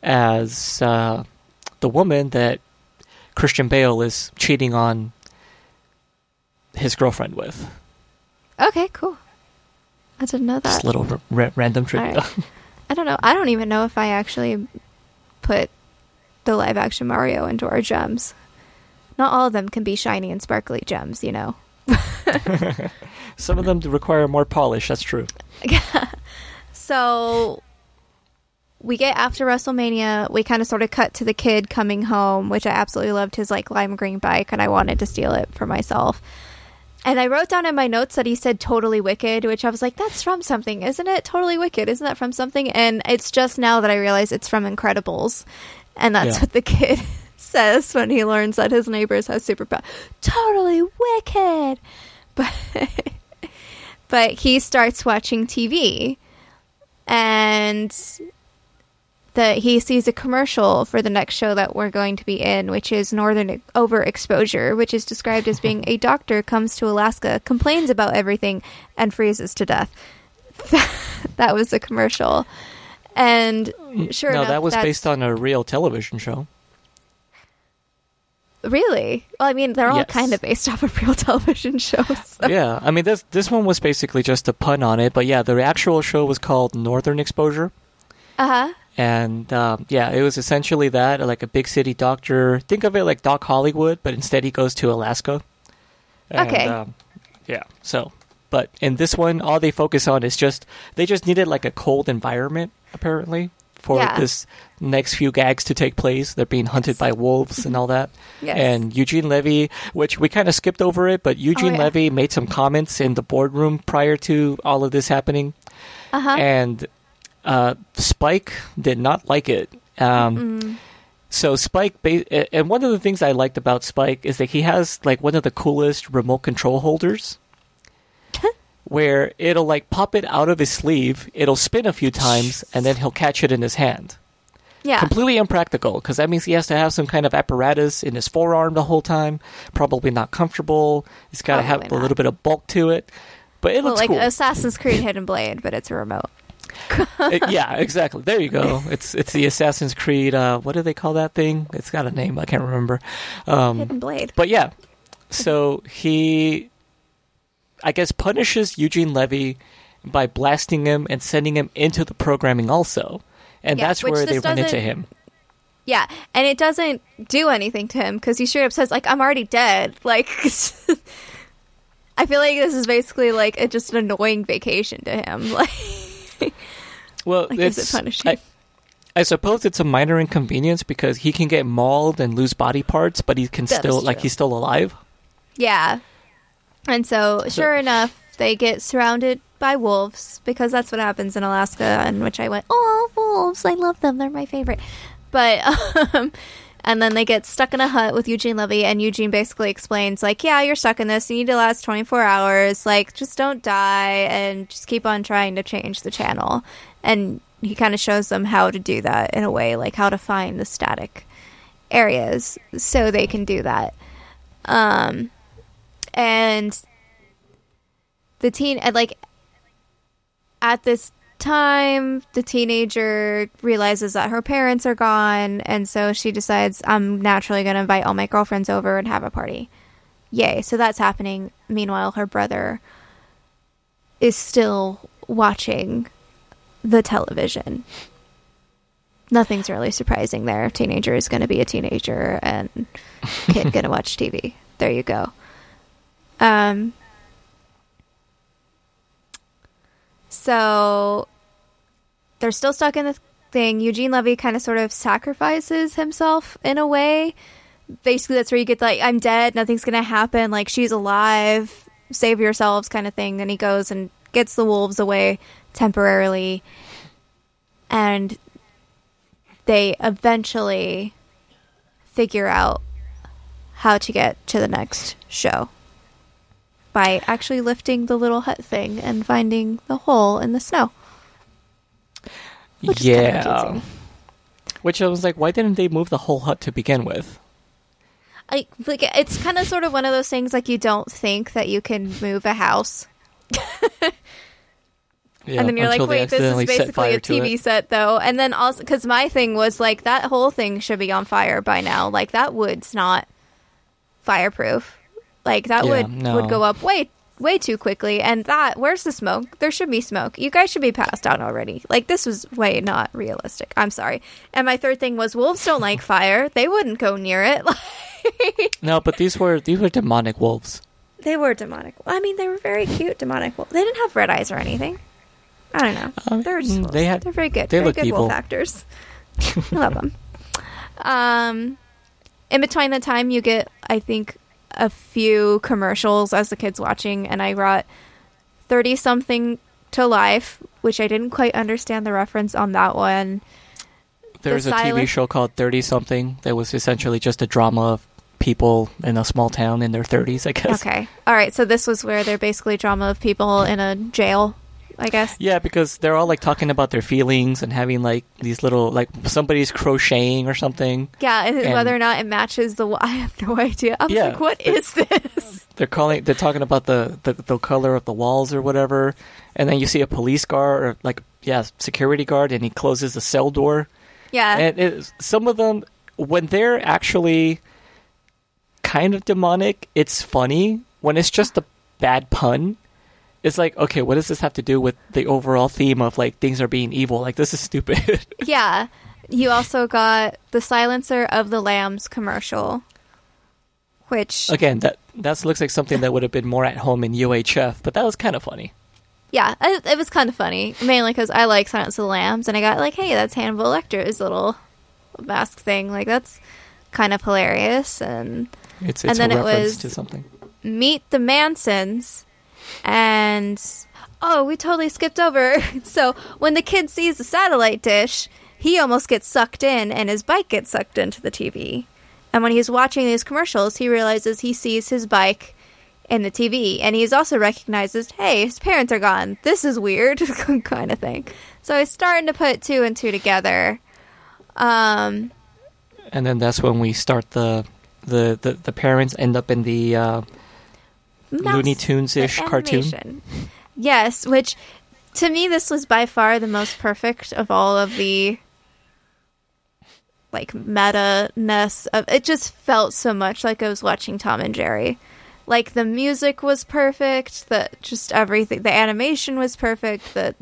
as uh, the woman that Christian Bale is cheating on his girlfriend with. okay, cool. I didn't know that. Just a little r- ra- random trivia. Alright. I don't know. I don't even know if I actually put the live action Mario into our gems. Not all of them can be shiny and sparkly gems, you know. Some of them do require more polish. That's true. So we get after WrestleMania, we kind of sort of cut to the kid coming home, which I absolutely loved his like lime green bike and I wanted to steal it for myself. And I wrote down in my notes that he said totally wicked, which I was like, that's from something, isn't it? Totally wicked, isn't that from something? And it's just now that I realize it's from Incredibles. And that's Yeah. what the kid says when he learns that his neighbors has superpower. Totally wicked. But but he starts watching TV and that he sees a commercial for the next show that we're going to be in, which is Northern Overexposure, which is described as being a doctor comes to Alaska, complains about everything, and freezes to death. that was the commercial. And mm. sure no, enough, that was based on a real television show. Really? Well, I mean, they're all Yes. kind of based off of real television shows. so- yeah, I mean this this one was basically just a pun on it, but yeah, the actual show was called Northern Exposure. Uh-huh. And um, yeah, it was essentially that, like a big city doctor. Think of it like Doc Hollywood, but instead he goes to Alaska. And, Okay. Um, yeah. So, but in this one, all they focus on is just they just needed like a cold environment apparently for Yeah. this next few gags to take place. They're being hunted by wolves and all that. Yes. And Eugene Levy, which we kind of skipped over it, but Eugene Oh, yeah. Levy made some comments in the boardroom prior to all of this happening Uh-huh. and uh, Spike did not like it. Um, Mm. So Spike, ba- and one of the things I liked about Spike is that he has like one of the coolest remote control holders, where it'll like pop it out of his sleeve, it'll spin a few times, and then he'll catch it in his hand. yeah. Completely impractical because that means he has to have some kind of apparatus in his forearm the whole time. Probably not comfortable. It's got to have Probably a little bit of bulk to it, but it well, looks like cool. Assassin's Creed Hidden Blade, but it's a remote. It- yeah, exactly. There you go. It's it's the Assassin's Creed. Uh, what do they call that thing? It's got a name. I can't remember. Um, Hidden Blade. but yeah, so he, I guess, punishes Eugene Levy by blasting him and sending him into the programming also, and Yeah, that's where they run into him. Yeah, and it doesn't do anything to him because he straight up says, "Like I'm already dead." Like, I feel like this is basically like a, just an annoying vacation to him. Like, Well, like is it's it punishing? I, I suppose it's a minor inconvenience because he can get mauled and lose body parts, but he can That still like he's still alive. yeah, and so sure enough, they get surrounded by wolves because that's what happens in Alaska. In which I went, "Oh, wolves! I love them. They're my favorite." But um, and then they get stuck in a hut with Eugene Levy, and Eugene basically explains, like, "Yeah, you're stuck in this. You need to last 24 hours. Like, just don't die, and just keep on trying to change the channel." And he kind of shows them how to do that in a way, like how to find the static areas so they can do that. Um, and the teen, and like at this time, the teenager realizes that her parents are gone, and so she decides, I'm naturally going to invite all my girlfriends over and have a party. yay. So that's happening. Meanwhile, her brother is still watching the television. Nothing's really surprising there. Teenager is going to be a teenager, and kid going to watch TV. There you go. Um. So they're still stuck in the thing. Eugene Levy kind of sort of sacrifices himself in a way. Basically, that's where you get like, I'm dead, nothing's gonna happen, like she's alive, save yourselves kind of thing. Then he goes and gets the wolves away temporarily, and they eventually figure out how to get to the next show by actually lifting the little hut thing and finding the hole in the snow. Which yeah. Which I was like, why didn't they move the whole hut to begin with? I like it's kind of sort of one of those things like you don't think that you can move a house, Yeah, and then you're like, wait, this is basically a TV set though. And then also because my thing was like that whole thing should be on fire by now. Like that wood's not fireproof. Like that Yeah, would no. would go up way way too quickly. And that where's the smoke? There should be smoke. You guys should be passed out already. Like this was way not realistic. I'm sorry. And my third thing was wolves don't like fire. They wouldn't go near it. No, but these were these were demonic wolves. They were demonic. I mean, they were very cute demonic wolves. They didn't have red eyes or anything. I don't know. Um, They're just mm, wolves. they had- They're very good. they very look good evil. wolf actors. I love them. Um, in between the time, you get I think a few commercials as the kids watching, and I brought thirty something to life, which I didn't quite understand the reference on that one. There's a TV show called Thirty Something that was essentially just a drama of people in a small town in their thirties, I guess. Okay, all right. So this was where they're basically drama of people in a jail, I guess. Yeah, because they're all like talking about their feelings and having like these little like somebody's crocheting or something. Yeah, and, whether or not it matches the, I have no idea. I was Yeah, like, what is this? They're calling they're talking about the, the the color of the walls or whatever. And then you see a police guard or like yeah, security guard and he closes the cell door. Yeah, And it, some of them when they're actually kind of demonic, it's funny. When it's just a bad pun, it's like, okay, what does this have to do with the overall theme of like things are being evil? Like this is stupid. yeah. You also got the Silencer of the Lambs commercial, which Again, that that looks like something that would have been more at home in UHF, but that was kind of funny. yeah, it, it was kind of funny, mainly because I like Silence of the Lambs, and I got like, hey, that's Hannibal Lecter's little mask thing. Like that's kind of hilarious, and It's And then a it was- to something. meet the Mansons, and oh, we totally skipped over. so when the kid sees the satellite dish, he almost gets sucked in, and his bike gets sucked into the TV. And when he's watching these commercials, he realizes he sees his bike in the TV, and he's also recognizes, hey, his parents are gone. This is weird, kind of thing. So he's starting to put two and two together. Um, And then that's when we start the the the, the parents end up in the uh, Looney Tunes-ish cartoon. Yes, which to me this was by far the most perfect of all of the like meta ness of it just felt so much like I was watching Tom and Jerry. Like the music was perfect, the just everything the animation was perfect, the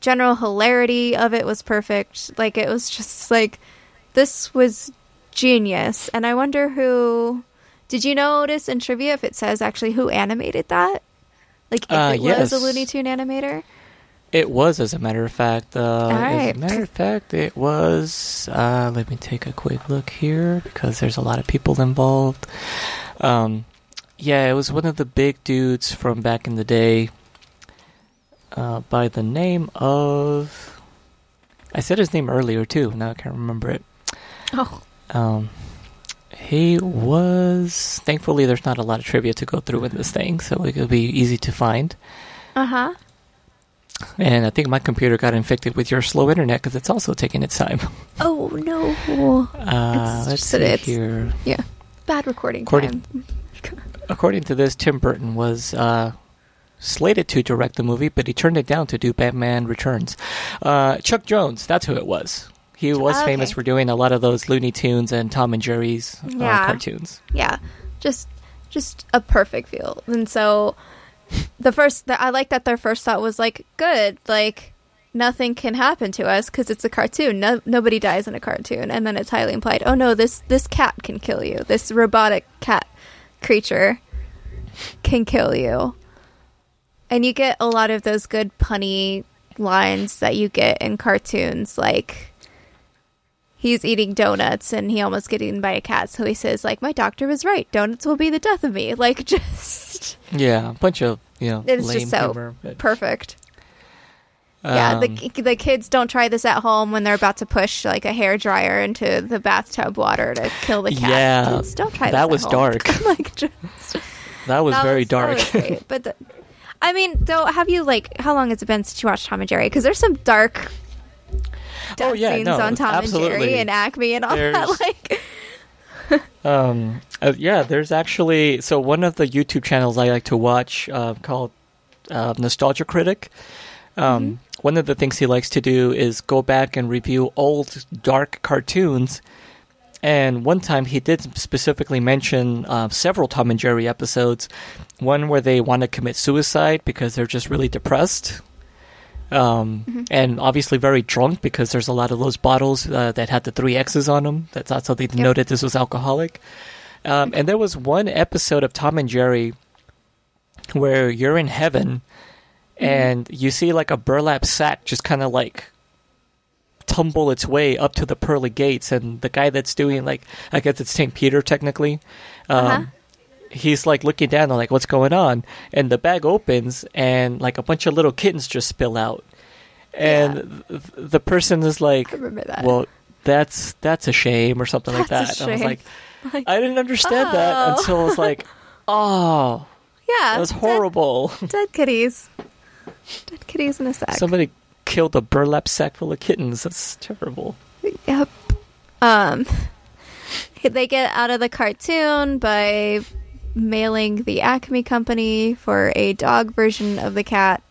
general hilarity of it was perfect. Like it was just like this was genius. And I wonder who did you notice in trivia if it says actually who animated that? Like if Uh, it was a yes. Looney Tune animator? It was, as a matter of fact. Uh, As a matter of fact, it was. Uh, let me take a quick look here because there's a lot of people involved. Um, yeah, it was one of the big dudes from back in the day uh, by the name of. I said his name earlier too. Now I can't remember it. Oh. Um, he was. Thankfully, there's not a lot of trivia to go through in this thing, so it'll be easy to find. Uh-huh. And I think my computer got infected with your slow internet because it's also taking its time. Oh no. Uh, It's let's just see it's- here. Yeah. Bad recording According- time. According to this, Tim Burton was uh, slated to direct the movie, but he turned it down to do Batman Returns. Uh, Chuck Jones, that's who it was. He was Okay. famous for doing a lot of those Looney Tunes and Tom and Jerry's uh, Yeah. cartoons. Yeah. Just just a perfect feel. And so the first the, I like that their first thought was like good, like nothing can happen to us because it's a cartoon. No, nobody dies in a cartoon, and then it's highly implied. Oh no, this this cat can kill you. This robotic cat creature can kill you. And you get a lot of those good punny lines that you get in cartoons, like he's eating donuts and he almost gets eaten by a cat. So he says, like, my doctor was right. Donuts will be the death of me. Like, just Yeah, a bunch of you know it's lame just so humor. but, perfect. yeah, um, the the kids don't try this at home when they're about to push like a hair dryer into the bathtub water to kill the cat. Yeah, Kids, don't try that was home. dark. like, just, that was that very was- dark. was. But the, I mean, though, have you like how long has it been since you watched Tom and Jerry? Because there's some dark. Death Oh, yeah, scenes no, on Tom and Jerry absolutely. and Acme and all that. Like, Um, uh, yeah, there's actually so one of the YouTube channels I like to watch uh, called uh, Nostalgia Critic. Um, One of the things he likes to do is go back and review old dark cartoons. And one time he did specifically mention uh, several Tom and Jerry episodes. One where they want to commit suicide because they're just really depressed. Um, And obviously very drunk because there's a lot of those bottles uh, that had the three X's on them. That's how they noted this was alcoholic. Um, and there was one episode of Tom and Jerry where you're in heaven and you see like a burlap sack just kind of like tumble its way up to the pearly gates and the guy that's doing like i guess it's st peter technically um, Uh-huh. He's like looking down like what's going on? And the bag opens and like a bunch of little kittens just spill out. And th- the person is like that. well that's that's a shame or something like That's a that. I was like Like, i didn't understand that Oh. until i was like oh yeah, that was dead- horrible. Dead, kitties, dead kitties in a sack. somebody killed a burlap sack full of kittens. That's terrible. Yep. Um, they get out of the cartoon by mailing the Acme company for a dog version of the cat.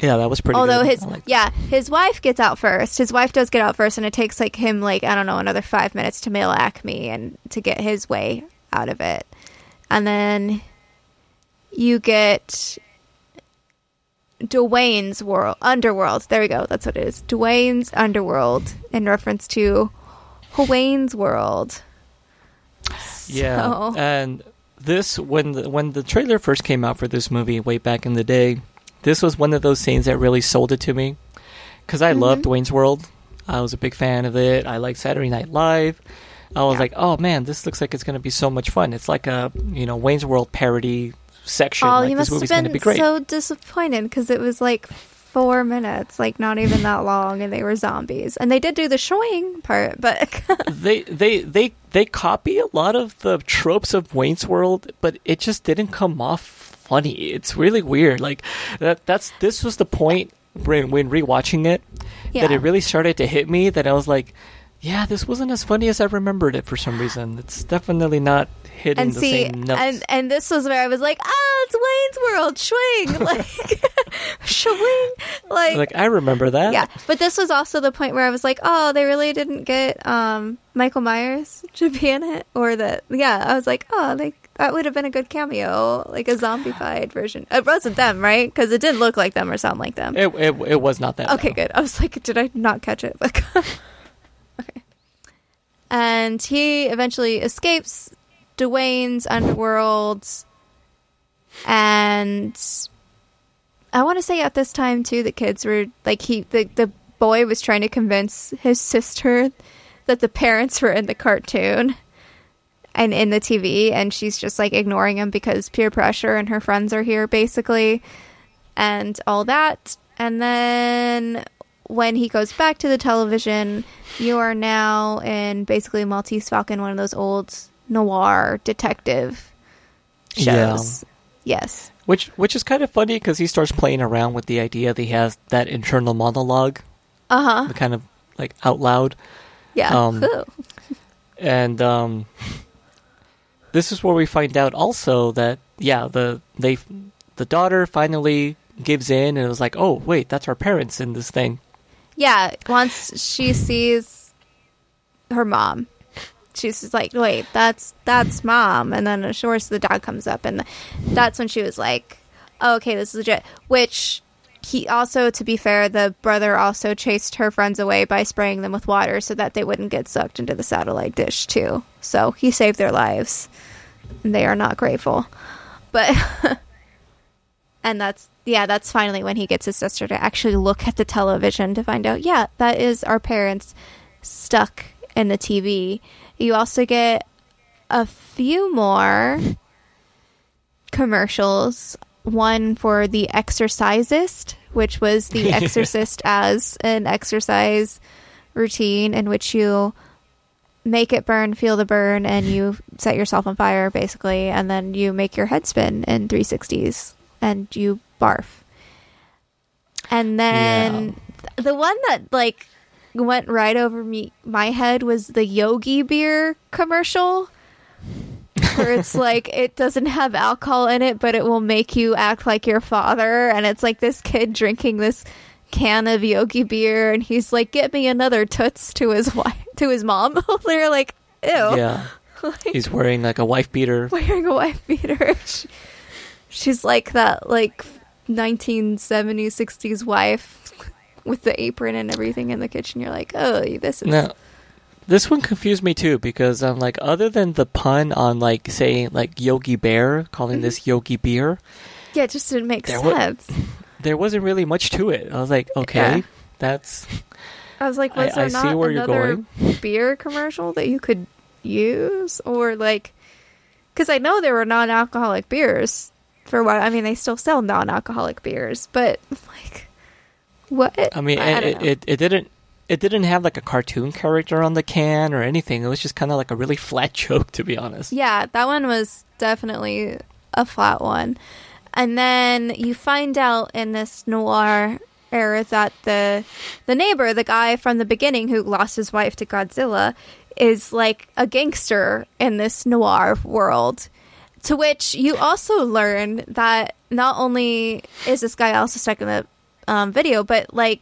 yeah that was pretty Although good. his it. yeah, his wife gets out first. His wife does get out first, and it takes like him like I don't know another five minutes to mail Acme and to get his way out of it, and then you get Dwayne's world underworld. There we go. That's what it is. Dwayne's underworld in reference to Wayne's world. Yeah, So- and this when the, when the trailer first came out for this movie way back in the day, this was one of those scenes that really sold it to me because I loved mm-hmm. Wayne's World. I was a big fan of it. I liked Saturday Night Live. I was Yeah. like, oh man, this looks like it's going to be so much fun. It's like a you know Wayne's World parody section. Oh, like, you this must have movie's going to been be great. so disappointed because it was like four minutes, like not even that long, and they were zombies. And they did do the showing part, but they they they they copy a lot of the tropes of Wayne's World, but it just didn't come off funny. It's really weird. Like that that's this was the point when when rewatching it yeah, that it really started to hit me that I was like, yeah, this wasn't as funny as I remembered it for some reason. It's definitely not hitting and the see, same notes. and and this was where I was like, ah, it's Wayne's World, swing, like swing, like. like I remember that. yeah, but this was also the point where I was like, "Oh, they really didn't get um, Michael Myers to be in it," or that. Yeah, I was like, "Oh, they that would have been a good cameo, like a zombified version." It wasn't them, right? Because it didn't look like them or sound like them. It, it it was not that. Okay, no. good. I was like, did I not catch it? And he eventually escapes Dwayne's underworld, and I want to say at this time too, the kids were like he the the boy was trying to convince his sister that the parents were in the cartoon and in the TV, and she's just like ignoring him because peer pressure and her friends are here basically, and all that. And then when he goes back to the television, you are now in basically Maltese Falcon, one of those old noir detective Yeah. shows. Yes. Which which is kind of funny because he starts playing around with the idea that he has that internal monologue, Uh huh. the kind of like out loud. Yeah. Um, and um, this is where we find out also that yeah the they the daughter finally gives in and it was like oh wait that's our parents in this thing Yeah. Once she sees her mom, she's just like, wait, that's that's mom. And then of course the dog comes up, and that's when she was like, oh, okay, this is legit. Which he also, to be fair, the brother also chased her friends away by spraying them with water so that they wouldn't get sucked into the satellite dish too. So he saved their lives. And they are not grateful, but. and that's yeah that's finally when he gets his sister to actually look at the television to find out yeah that is our parents stuck in the tv you also get a few more commercials. One for the exercisist which was the exorcist as an exercise routine in which you make it burn feel the burn and you set yourself on fire basically and then you make your head spin in 360s and you barf. And then th- the one that like went right over me my head was the Yogi beer commercial where it's like it doesn't have alcohol in it but it will make you act like your father and it's like this kid drinking this can of Yogi beer and he's like get me another toots to his wife to his mom. They're like ew. Yeah. Like- He's wearing like a wife beater. wearing a wife beater. She- She's like that, like 1970s, 60s wife with the apron and everything in the kitchen. You're like, oh, this is. This one confused me too because I'm like, other than the pun on like saying like Yogi Bear, calling Mm-hmm. this Yogi Beer, Yeah, it just didn't make There sense. there wasn't really much to it. I was like, okay, Yeah. that's I was like, I- was there I see not where you're another beer commercial that you could use? Or like. Because I know there were non alcoholic beers for what. I mean, they still sell non alcoholic beers, but like. What? I mean, I it, it, it, it didn't. It didn't have like a cartoon character on the can or anything. It was just kind of like a really flat joke, to be honest. Yeah, that one was definitely a flat one. And then you find out in this noir era that the the neighbor, the guy from the beginning who lost his wife to Godzilla, is like a gangster in this noir world. To which you also learn that not only is this guy also stuck in the um, video, but like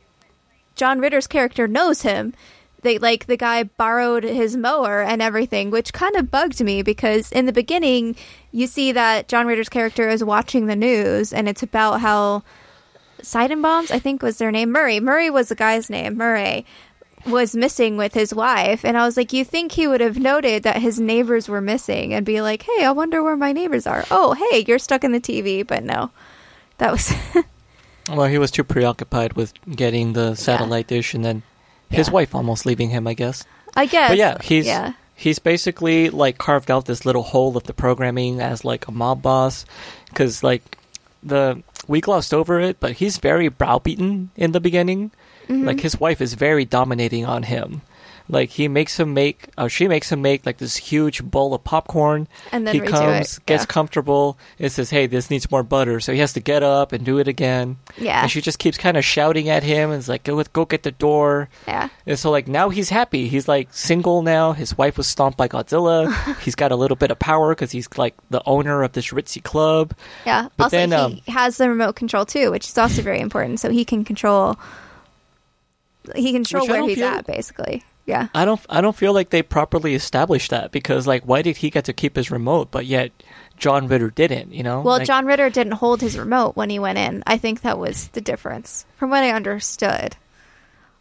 John Ritter's character knows him. They like the guy borrowed his mower and everything, which kind of bugged me because in the beginning you see that John Ritter's character is watching the news and it's about how Bombs, I think was their name. Murray. Murray was the guy's name. Murray was missing with his wife and I was like, you think he would have noted that his neighbors were missing and be like, Hey, I wonder where my neighbors are. Oh, hey, you're stuck in the TV, but no. That was Well, he was too preoccupied with getting the satellite dish and then his Yeah. wife almost leaving him, I guess. I guess. But yeah, he's yeah. he's basically like carved out this little hole of the programming as like a mob boss because like the we glossed over it, but he's very browbeaten in the beginning. Mm-hmm. Like his wife is very dominating on him. Like he makes him make, or she makes him make like this huge bowl of popcorn. And then he comes, it, gets comfortable, and says, "Hey, this needs more butter." So he has to get up and do it again. Yeah. And she just keeps kind of shouting at him, and is like, "Go, go get the door." Yeah. And so like now he's happy. He's like single now. His wife was stomped by Godzilla. he's got a little bit of power because he's like the owner of this ritzy club. Yeah. But also, then, he um, has the remote control too, which is also very important. So he can control. He can control Which where he's feel- at, basically. Yeah. I don't I don't feel like they properly established that because like why did he get to keep his remote but yet John Ritter didn't, you know? Well, Like, John Ritter didn't hold his remote when he went in. I think that was the difference, from what I understood.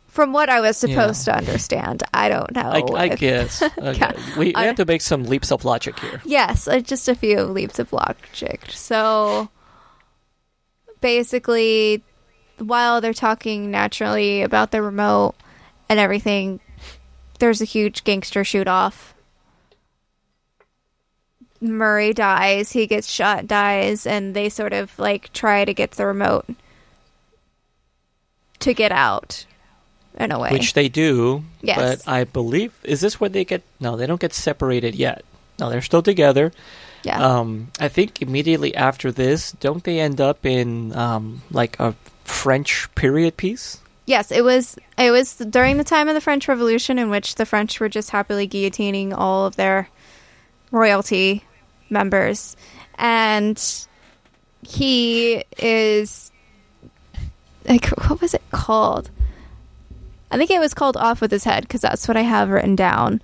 From what I was supposed to understand, I don't know. I, I if- guess. Okay. Yeah. We, we I- have to make some leaps of logic here. Yes, uh, just a few leaps of logic. So basically, while they're talking naturally about the remote and everything, there's a huge gangster shoot off. Murray dies, he gets shot, dies, and they sort of like try to get the remote to get out in a way. Which they do. Yes. But I believe is this where they get no, they don't get separated yet. No, they're still together. yeah. Um, I think immediately after this, don't they end up in um, like a French period piece? Yes, it was. It was during the time of the French Revolution, in which the French were just happily guillotining all of their royalty members, and he is like, what was it called? I think it was called "Off with His Head" because that's what I have written down.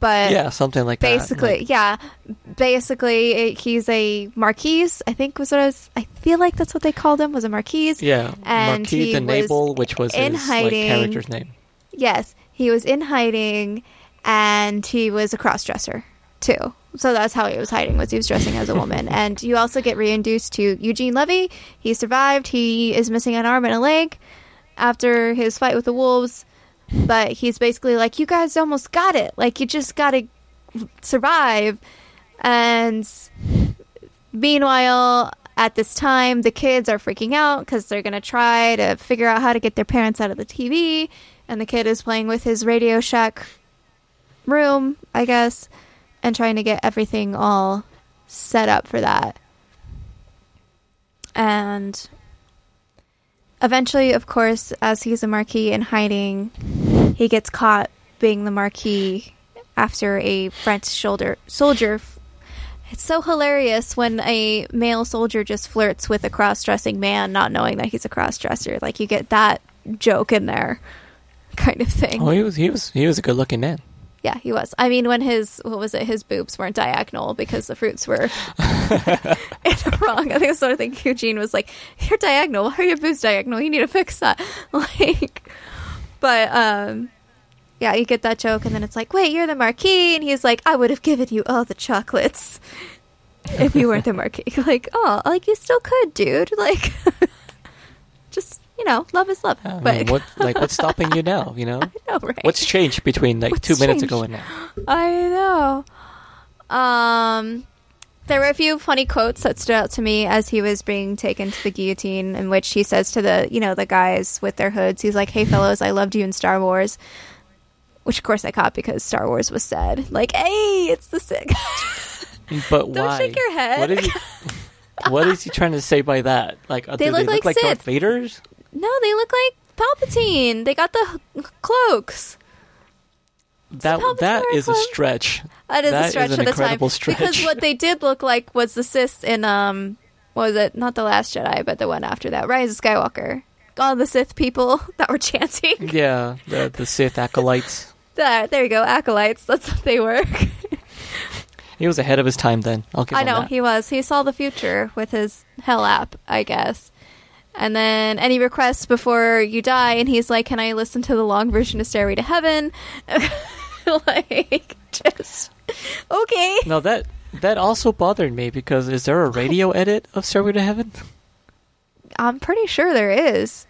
But yeah, something like that. basically, that. yeah, basically it, he's a marquise. I think was what I was. I feel like that's what they called him was a marquise. yeah, and Marquis de was which was in his hiding. like character's name. Yes, he was in hiding, and he was a cross dresser too. So that's how he was hiding was he was dressing as a woman. and you also get reintroduced to Eugene Levy. He survived. He is missing an arm and a leg after his fight with the wolves, but he's basically like, "You guys almost got it. Like you just got to survive." And meanwhile, at this time, the kids are freaking out because they're to try to figure out how to get their parents out of the TV. And the kid is playing with his Radio Shack room, I guess, and trying to get everything all set up for that. And eventually, of course, as he's a Marquis in hiding, he gets caught being the Marquis after a French shoulder soldier. It's so hilarious when a male soldier just flirts with a cross-dressing man, not knowing that he's a cross-dresser. Like you get that joke in there, kind of thing. Oh, he was he was he was a good looking man. Yeah, he was. I mean, when his what was it? His boobs weren't diagonal because the fruits were wrong. I think that's what I think Eugene was like. You're diagonal. Why are your boobs diagonal? You need to fix that. Like, but um, yeah, you get that joke, and then it's like, wait, you're the Marquis, and he's like, I would have given you all the chocolates if you weren't the Marquis. Like, oh, like you still could, dude. Like, just you know, love is love. I but mean, what like what's stopping you now? You know, I know, right? what's changed between like What's two minutes ago and now? I know. Um, there were a few funny quotes that stood out to me as he was being taken to the guillotine, in which he says to the, you know, the guys with their hoods, he's like, "Hey, fellows, I loved you in Star Wars," which of course I caught because Star Wars was said. Like, "Hey, it's the Sith." But Don't why? shake your head. What is he? what is he trying to say by that? Like, uh, They do look they look like like Darth Vader's? no, they look like Palpatine. They got the cloaks. That that is a stretch. That is That a is stretch an for the time stretch. because what they did look like was the Sith in um, what was it? Not the Last Jedi, but the one after that, Rise of Skywalker. All the Sith people that were chanting. Yeah, the the Sith acolytes. There, there you go, acolytes. That's what they were. He was ahead of his time then. I'll give I know that. he was. He saw the future with his Hell app, I guess. And then any requests before you die, and he's like, "Can I listen to the long version of Stairway to Heaven?" like, just okay. No, that that also bothered me because is there a radio edit of Stairway to Heaven? I'm pretty sure there is.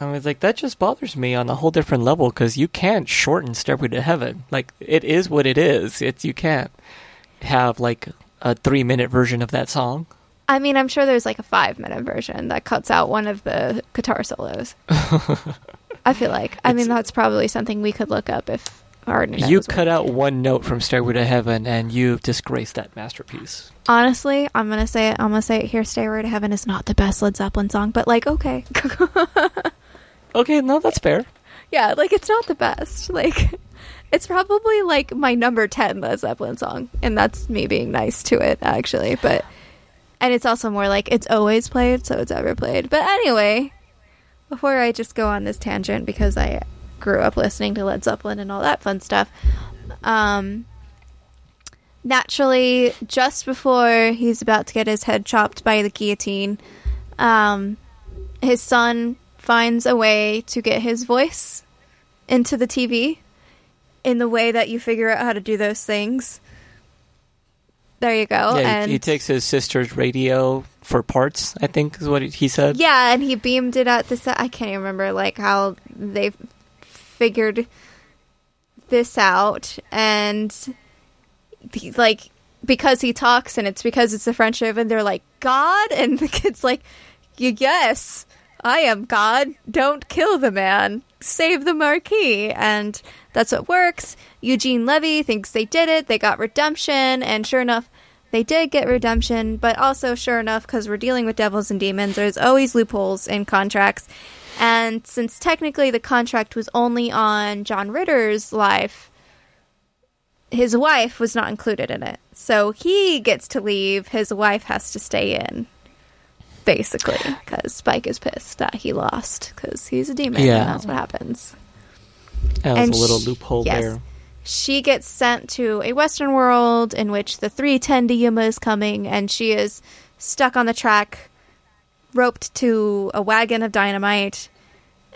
I was like, that just bothers me on a whole different level because you can't shorten Stairway to Heaven. Like, it is what it is. It's you can't have like a three minute version of that song. I mean, I'm sure there's like a five minute version that cuts out one of the guitar solos. I feel like. I mean, that's probably something we could look up if internet you cut out one note from Stairway to Heaven and you've disgraced that masterpiece. Honestly, I'm gonna say it. I'm gonna say it here. "Stairway to Heaven" is not the best Led Zeppelin song, but like, okay, Okay, no, that's fair. yeah, like it's not the best. Like, it's probably like my number ten Led Zeppelin song, and that's me being nice to it, actually. But and it's also more like it's always played, so it's ever played. But anyway, before I just go on this tangent because I grew up listening to Led Zeppelin and all that fun stuff, um, naturally, just before he's about to get his head chopped by the guillotine, um, his son finds a way to get his voice into the TV in the way that you figure out how to do those things. There you go. yeah, and he, takes his sister's radio for parts. I think is what he said. yeah, and he beamed it at the set. I can't even remember like how they figured this out, and he, like because he talks and it's because it's a friendship, and they're like God, and the kid's like, "Y- yes, I am God. Don't kill the man. Save the Marquis, and that's what works. Eugene Levy thinks they did it. They got redemption, and sure enough. They did get redemption, but also, sure enough, because we're dealing with devils and demons, there's always loopholes in contracts. And since technically the contract was only on John Ritter's life, his wife was not included in it. So he gets to leave, his wife has to stay in, basically, because Spike is pissed that he lost, because he's a demon, Yeah. and that's what happens. That was And a little sh- loophole yes. there. she gets sent to a Western world in which the 310 to Yuma is coming, and she is stuck on the track, roped to a wagon of dynamite,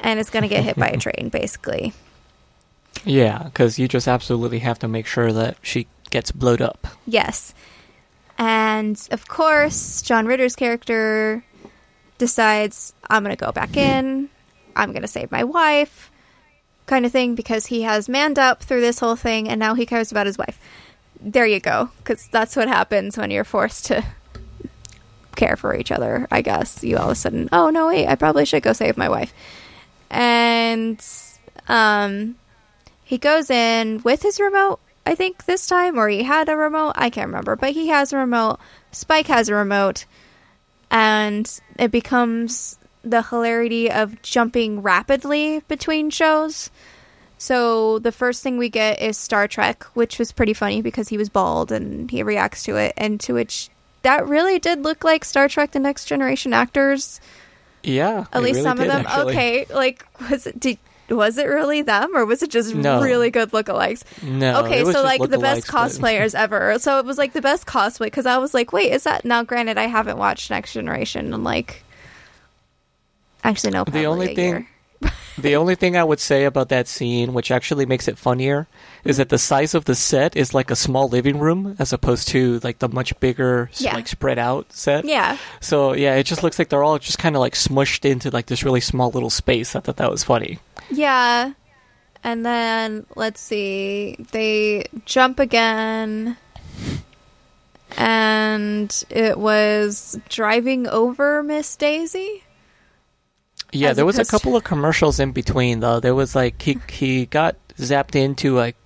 and is going to get hit by a train, basically. Yeah, because you just absolutely have to make sure that she gets blowed up. Yes. And of course, John Ritter's character decides, I'm going to go back in, I'm going to save my wife, kind of thing, because he has manned up through this whole thing and now he cares about his wife. There you go, because that's what happens when you're forced to care for each other, I guess. You all of a sudden, oh no, wait, I probably should go save my wife. And um, he goes in with his remote, I think, this time, or he had a remote. I can't remember, but he has a remote. Spike has a remote. And it becomes the hilarity of jumping rapidly between shows. So the first thing we get is Star Trek, which was pretty funny because he was bald and he reacts to it, and to which that really did look like Star Trek: The Next Generation actors. Yeah, At least really some did, of them. actually. Okay, like was it? Did, was it really them, or was it just No. really good lookalikes? No. okay, so like the best lookalikes, but- cosplayers ever. So it was like the best cosplay because I was like, wait, is that now? Granted, I haven't watched Next Generation and like, actually no. The only thing- year. The only thing I would say about that scene, which actually makes it funnier, is that the size of the set is like a small living room as opposed to like the much bigger, Yeah. like spread out set. yeah, So yeah, it just looks like they're all just kind of like smushed into like this really small little space. I thought that was funny. yeah, and then let's see, they jump again. And it was driving over Miss Daisy. Yeah, there was a couple of commercials in between though. There was like he he got zapped into like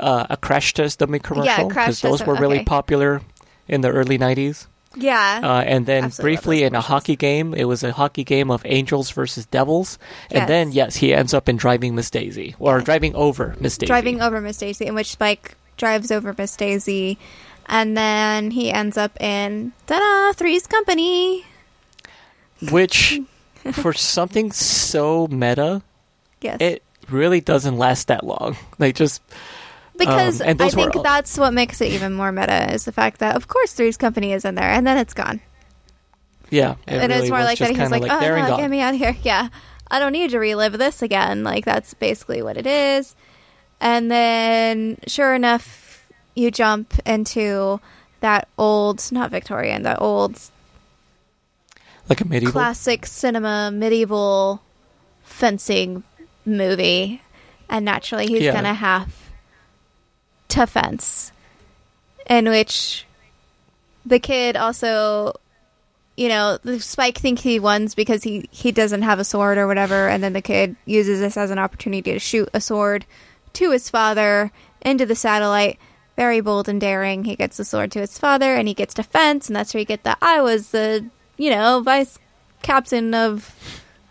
uh, a crash test dummy commercial crash those were really okay. popular in the early '90s. Yeah, Uh, and then Absolutely briefly in a hockey game, it was a hockey game of Angels versus Devils. And then, yes, he ends up in Driving Miss Daisy, or Yes. driving over Miss Daisy. driving over Miss Daisy, in which Spike drives over Miss Daisy, and then he ends up in ta-da, Three's Company. Which, for something so meta, Yes, it really doesn't last that long. Like, just, because um, and I think all- that's what makes it even more meta is the fact that of course Three's Company is in there, and then it's gone. yeah. It and really it's more like that. He's like, like "Oh and no, gone. get me out of here!" Yeah, I don't need to relive this again. Like that's basically what it is. And then, sure enough, you jump into that old, not Victorian, that old Like a medieval. classic cinema medieval fencing movie. And naturally he's Yeah. gonna have to fence. In which the kid also you know the spike think he wins because he he doesn't have a sword or whatever. And then the kid uses this as an opportunity to shoot a sword to his father into the satellite. Very bold and daring. He gets the sword to his father and he gets to fence. And that's where you get the i was the you know vice captain of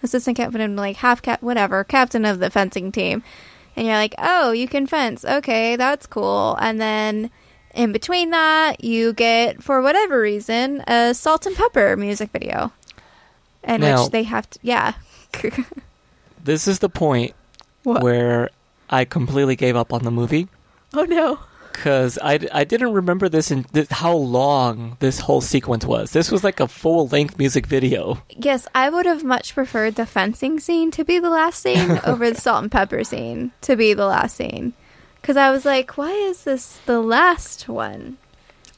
assistant captain like half cap whatever captain of the fencing team. And you're like oh you can fence. Okay that's cool. And then in between that you get for whatever reason a Salt-N-Pepa music video. In Now- which they have to yeah. This is the point What? where I completely gave up on the movie. oh no because I, I didn't remember this and how long this whole sequence was. This was like a full length music video. yes i would have much preferred the fencing scene to be the last scene over the Salt-N-Pepa scene to be the last scene because i was like why is this the last one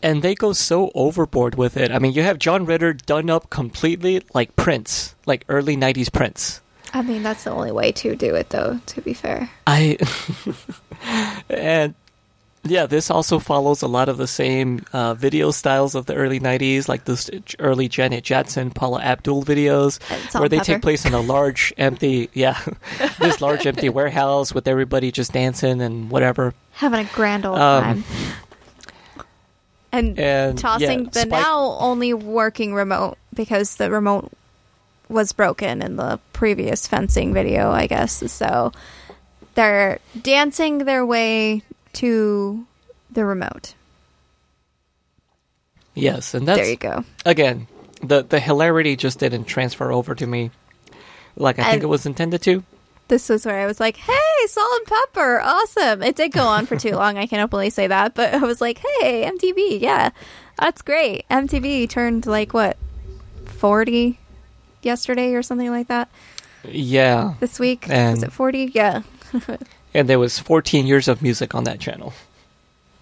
And they go so overboard with it. I mean, you have John Ritter done up completely like Prince, like early 90s Prince. I mean, that's the only way to do it, though, to be fair. I. and. Yeah, this also follows a lot of the same uh, video styles of the early 90s, like those early Janet Jackson, Paula Abdul videos, where they take place in a large, empty, yeah, this large, empty warehouse with everybody just dancing and whatever. Having a grand old Um, time. And, And tossing yeah, the Spike- now only working remote because the remote was broken in the previous fencing video, I guess. So they're dancing their way to the remote. Yes, and that's there you go. again the the hilarity just didn't transfer over to me like I think it was intended to. this was where I was like, "Hey, Salt-N-Pepa, awesome!" It did go on for too long. I can openly say that, but I was like, "Hey, MTV, yeah, that's great." MTV turned like what forty yesterday or something like that. Yeah. This week And- was it forty? Yeah, And there was 14 years of music on that channel.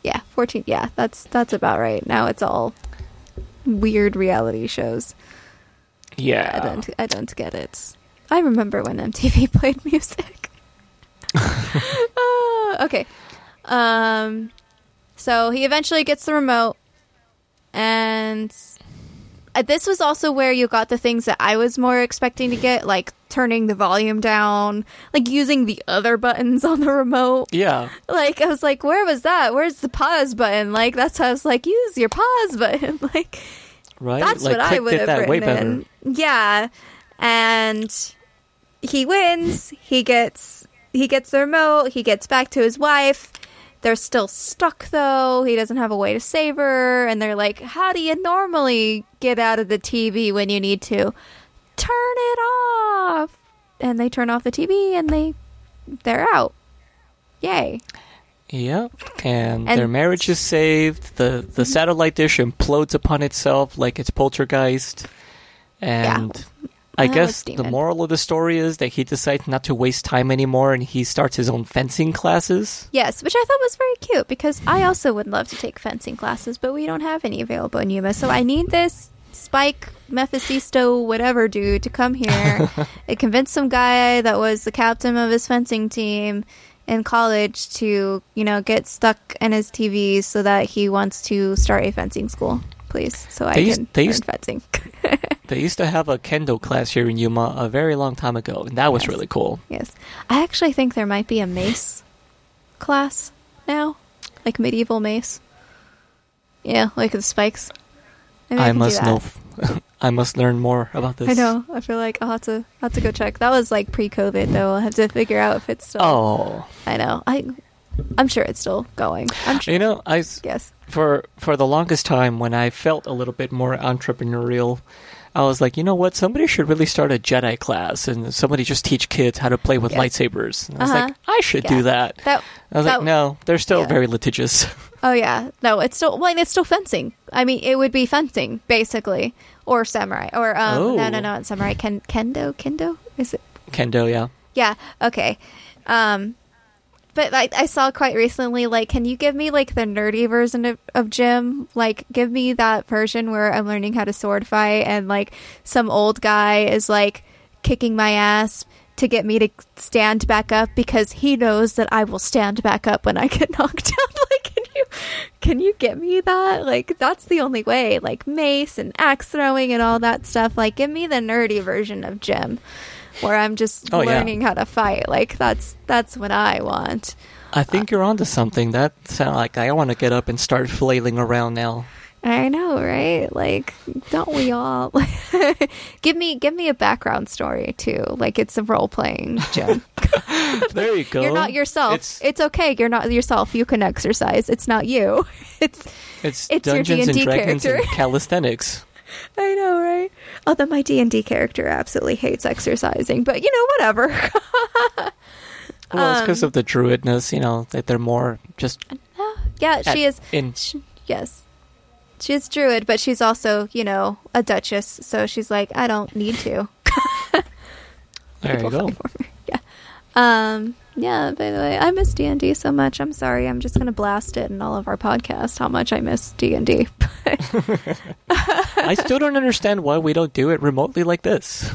yeah, fourteen. Yeah, that's that's about right. Now it's all weird reality shows. Yeah. I don't I don't get it. I remember when MTV played music. Ah, okay. Um so he eventually gets the remote and uh, Uh, this was also where you got the things that I was more expecting to get like turning the volume down, like using the other buttons on the remote. Yeah. Like I was like, where was that? Where's the pause button? Like that's how I was like, use your pause button. like Right? that's like, what I would have written way better. in. Yeah, and he wins. He gets he gets the remote. He gets back to his wife. They're still stuck though. He doesn't have a way to save her, and they're like, "How do you normally get out of the TV when you need to? Turn it off." And they turn off the TV, and they they're out. Yay! Yep. And, And- their marriage is saved. The the mm-hmm. satellite dish implodes upon itself like it's poltergeist. And I That guess the moral of the story is that he decides not to waste time anymore and he starts his own fencing classes. Yes, which I thought was very cute because I also would love to take fencing classes, but we don't have any available in Yuma. So I need this Spike Mephisto whatever dude to come here and convince some guy that was the captain of his fencing team in college to, you know, get stuck in his TV so that he wants to start a fencing school, please, so I They used- can they learn used- fencing. They used to have a kendo class here in Yuma a very long time ago, and that was Yes. really cool. yes, I actually think there might be a mace class now, like medieval mace. Yeah, like the spikes. Maybe I do must know. I must learn more about this. I know. I feel like I'll have to I'll have to go check. That was like pre-COVID, though. I'll have to figure out if it's still. Oh, I know. I, I'm sure it's still going. I'm sure. you know, I Yes. for for the longest time when I felt a little bit more entrepreneurial, I was like, you know what? Somebody should really start a Jedi class, and somebody just teach kids how to play with Yes. lightsabers. And I was Uh-huh. like, I should Yeah. do that. That. I was that- like, no, they're still yeah. very litigious. Oh yeah. No, it's still. Well, it's still fencing. I mean, it would be fencing basically, or samurai, or um. No, Oh. no, no. It's samurai. Ken, kendo. Kendo. Is it? Kendo, yeah. Yeah. Okay. Um, but like I saw quite recently, like, can you give me like the nerdy version of, of Jim? Like, give me that version where I'm learning how to sword fight, and like some old guy is like kicking my ass to get me to stand back up because he knows that I will stand back up when I get knocked down. like, can you can you get me that? Like, that's the only way. Like mace and axe throwing and all that stuff. Like, give me the nerdy version of Jim where I'm just Oh, yeah. learning how to fight. Like that's that's what I want. I think you're onto something. That sound like I want to get up and start flailing around now. I know, right? Like, don't we all? give me give me a background story too. Like it's a role playing, Jim. There you go. You're not yourself. It's It's, okay. You're not yourself. You can exercise. It's not you. It's it's, it's your Dungeons and D&D Dragons and calisthenics. I know, right? Although my D and D character absolutely hates exercising, but you know, whatever. Well, it's because Um, of the druidness, you know, that they're more just yeah, at- she is. in Sh yes. She's druid, but she's also, you know, a duchess, so she's like, I don't need to. There you go. yeah. Um, yeah, by the way, I miss D&D so much. I'm sorry. I'm just going to blast it in all of our podcasts how much I miss D&D. I still don't understand why we don't do it remotely like this.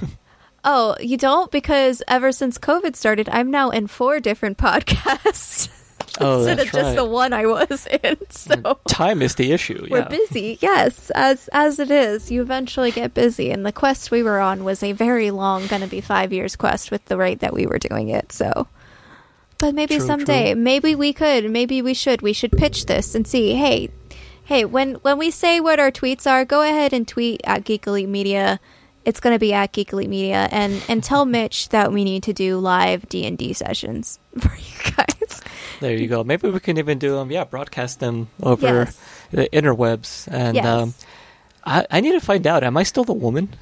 oh, you don't? Because ever since COVID started, I'm now in four different podcasts. Oh, instead of just right. the one I was in. So Time is the issue. we're busy. Yes, as as it is, you eventually get busy. And the quest we were on was a very long, going to be five years quest with the rate that we were doing it. So, but maybe True, someday, true. maybe we could, maybe we should, we should pitch this and see. Hey, hey, when when we say what our tweets are, go ahead and tweet at Geek Elite Media. It's going to be at Geek Elite Media, and and tell Mitch that we need to do live D and D sessions for you guys. There you go. Maybe we can even do them. Yeah, broadcast them over Yes. the interwebs. And Yes. um, I, I need to find out. Am I still the woman?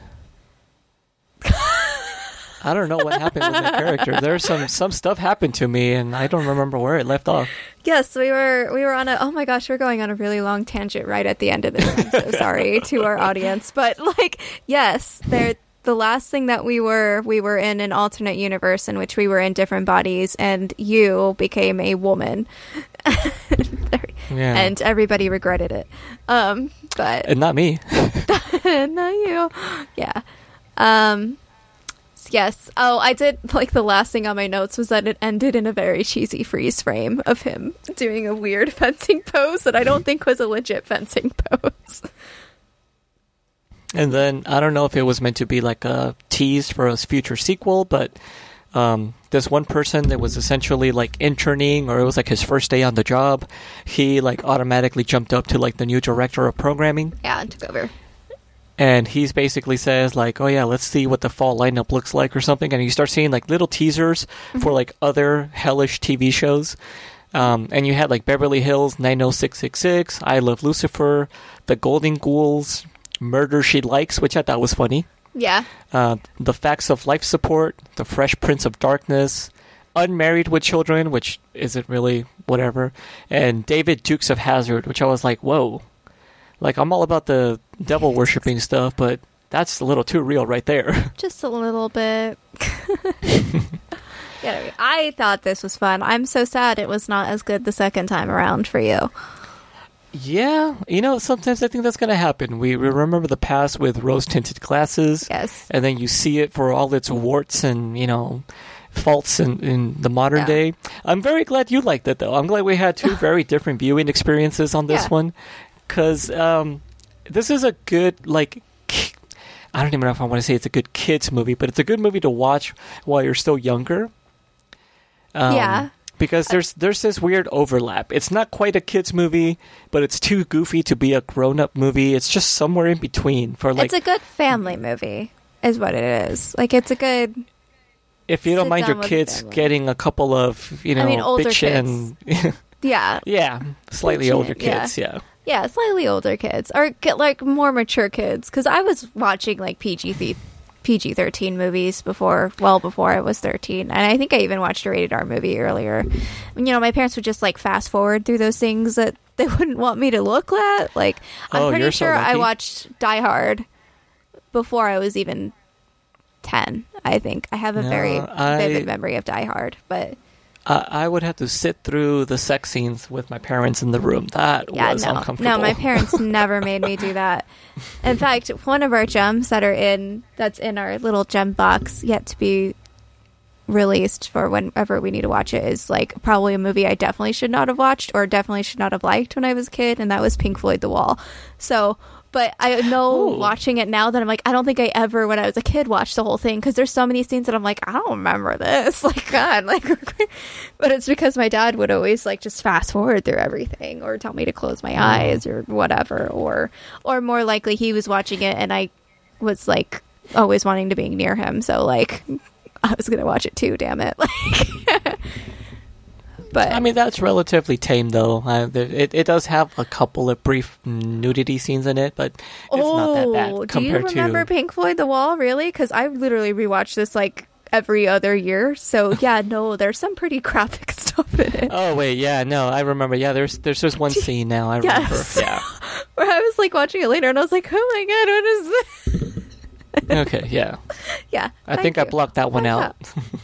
I don't know what happened with the character. There's some some stuff happened to me, and I don't remember where it left off. Yes, we were we were on a oh my gosh, we're going on a really long tangent right at the end of this. I'm so sorry to our audience. But like yes, there the last thing that we were we were in an alternate universe in which we were in different bodies and you became a woman. Yeah. And everybody regretted it. Um but And not me. not you. Yeah. Um yes. Oh, I did like the last thing on my notes was that it ended in a very cheesy freeze frame of him doing a weird fencing pose that I don't think was a legit fencing pose. And then I don't know if it was meant to be like a tease for a future sequel, but um, this one person that was essentially like interning or it was like his first day on the job, he like automatically jumped up to like the new director of programming. Yeah, and took over. And he's basically says like, "Oh yeah, let's see what the fall lineup looks like or something." And you start seeing like little teasers for like other hellish TV shows. Um, and you had like Beverly Hills 90666, I Love Lucifer, The Golden Ghouls, Murder She Likes, which I thought was funny. Yeah. Uh, the Facts of Life Support, The Fresh Prince of Darkness, Unmarried with Children, which isn't really whatever, and David Dukes of Hazard, which I was like, whoa. Like, I'm all about the devil worshipping stuff, but that's a little too real right there. Just a little bit. yeah, I thought this was fun. I'm so sad it was not as good the second time around for you. yeah, you know, sometimes I think that's going to happen. We, we remember the past with rose tinted glasses, Yes. and then you see it for all its warts and, you know, faults in, in the modern Yeah. day. I'm very glad you liked it, though. I'm glad we had two very different viewing experiences on this Yeah. one. Because um, this is a good, like, I don't even know if I want to say it's a good kids movie, but it's a good movie to watch while you're still younger. Um, Yeah. Because there's there's this weird overlap. It's not quite a kids movie, but it's too goofy to be a grown up movie. It's just somewhere in between. For like, it's a good family movie, is what it is. Like, it's a good. if you don't mind your kids getting a couple of you know I mean, older bitch and Yeah. yeah, slightly Bitchin', older kids. Yeah. Yeah, slightly older kids or get like more mature kids. Because I was watching like PG th- PG thirteen movies before, well before I was thirteen, and I think I even watched a rated R movie earlier. You know, my parents would just like fast forward through those things that they wouldn't want me to look at. Like, I'm Oh, pretty you're so sure I watched Die Hard before I was even ten. I think I have a very No, I- vivid memory of Die Hard, but Uh, I would have to sit through the sex scenes with my parents in the room. That Yeah, was no, uncomfortable. no, my parents never made me do that. In fact, one of our gems that are in that's in our little gem box yet to be released for whenever we need to watch it is like probably a movie I definitely should not have watched or definitely should not have liked when I was a kid, and that was Pink Floyd The Wall. So. But I know Ooh. watching it now that I'm like, I don't think I ever, when I was a kid, watched the whole thing because there's so many scenes that I'm like, I don't remember this. Like, God, like, but it's because my dad would always like just fast forward through everything or tell me to close my mm. eyes or whatever or or more likely he was watching it and I was like always wanting to be near him so like I was gonna watch it too damn it like but I mean, that's relatively tame, though. Uh, it it does have a couple of brief nudity scenes in it, but it's not that oh bad do you remember to. Pink Floyd The Wall really because I literally rewatched this like every other year so yeah no there's some pretty graphic stuff in it Oh wait, yeah, no, I remember. Yeah, there's there's just one scene now. I remember. Yes. Yeah. where I was like watching it later and I was like oh my god what is this Okay. Yeah. yeah I think I blocked that one out.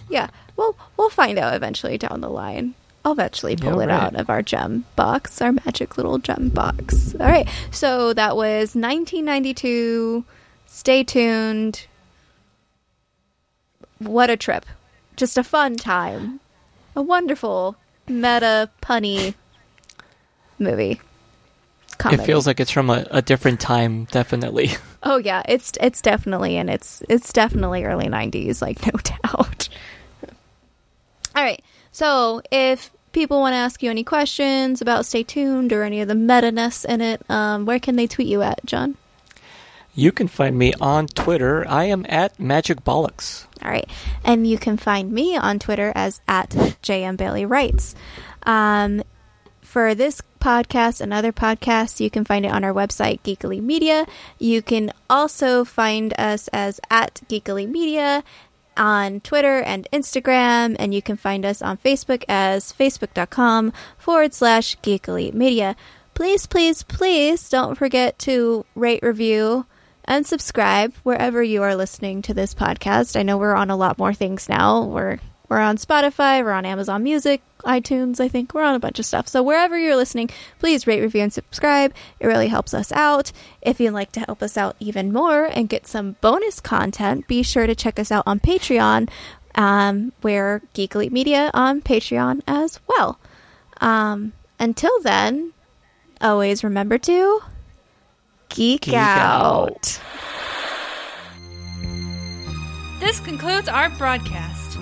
yeah, well, we'll find out eventually down the line. I'll eventually pull Yeah, it right. out of our gem box, our magic little gem box. All right, so that was 1992. Stay tuned. What a trip! Just a fun time, a wonderful meta punny movie. Comedy. It feels like it's from a, a different time, definitely. Oh yeah, it's it's definitely and it's it's definitely early '90s, like no doubt. All right, so if people want to ask you any questions about Stay Tuned or any of the meta ness in it, um, where can they tweet you at, John? You can find me on Twitter. I am at Magic Bollocks. All right, and you can find me on Twitter as at JM Bailey Writes. Um, for this podcast and other podcasts, you can find it on our website, Geek Elite Media. You can also find us as at Geek Elite Media on Twitter and Instagram, and you can find us on Facebook as facebook.com forward slash Geek Elite Media. Please, please, please don't forget to rate, review, and subscribe wherever you are listening to this podcast. I know we're on a lot more things now. We're we're on Spotify, we're on Amazon Music, iTunes, I think. We're on a bunch of stuff. So wherever you're listening, please rate, review, and subscribe. It really helps us out. If you'd like to help us out even more and get some bonus content, be sure to check us out on Patreon. Um, we're Geek Elite Media on Patreon as well. Um, until then, always remember to geek, Geek out. out. This concludes our broadcast.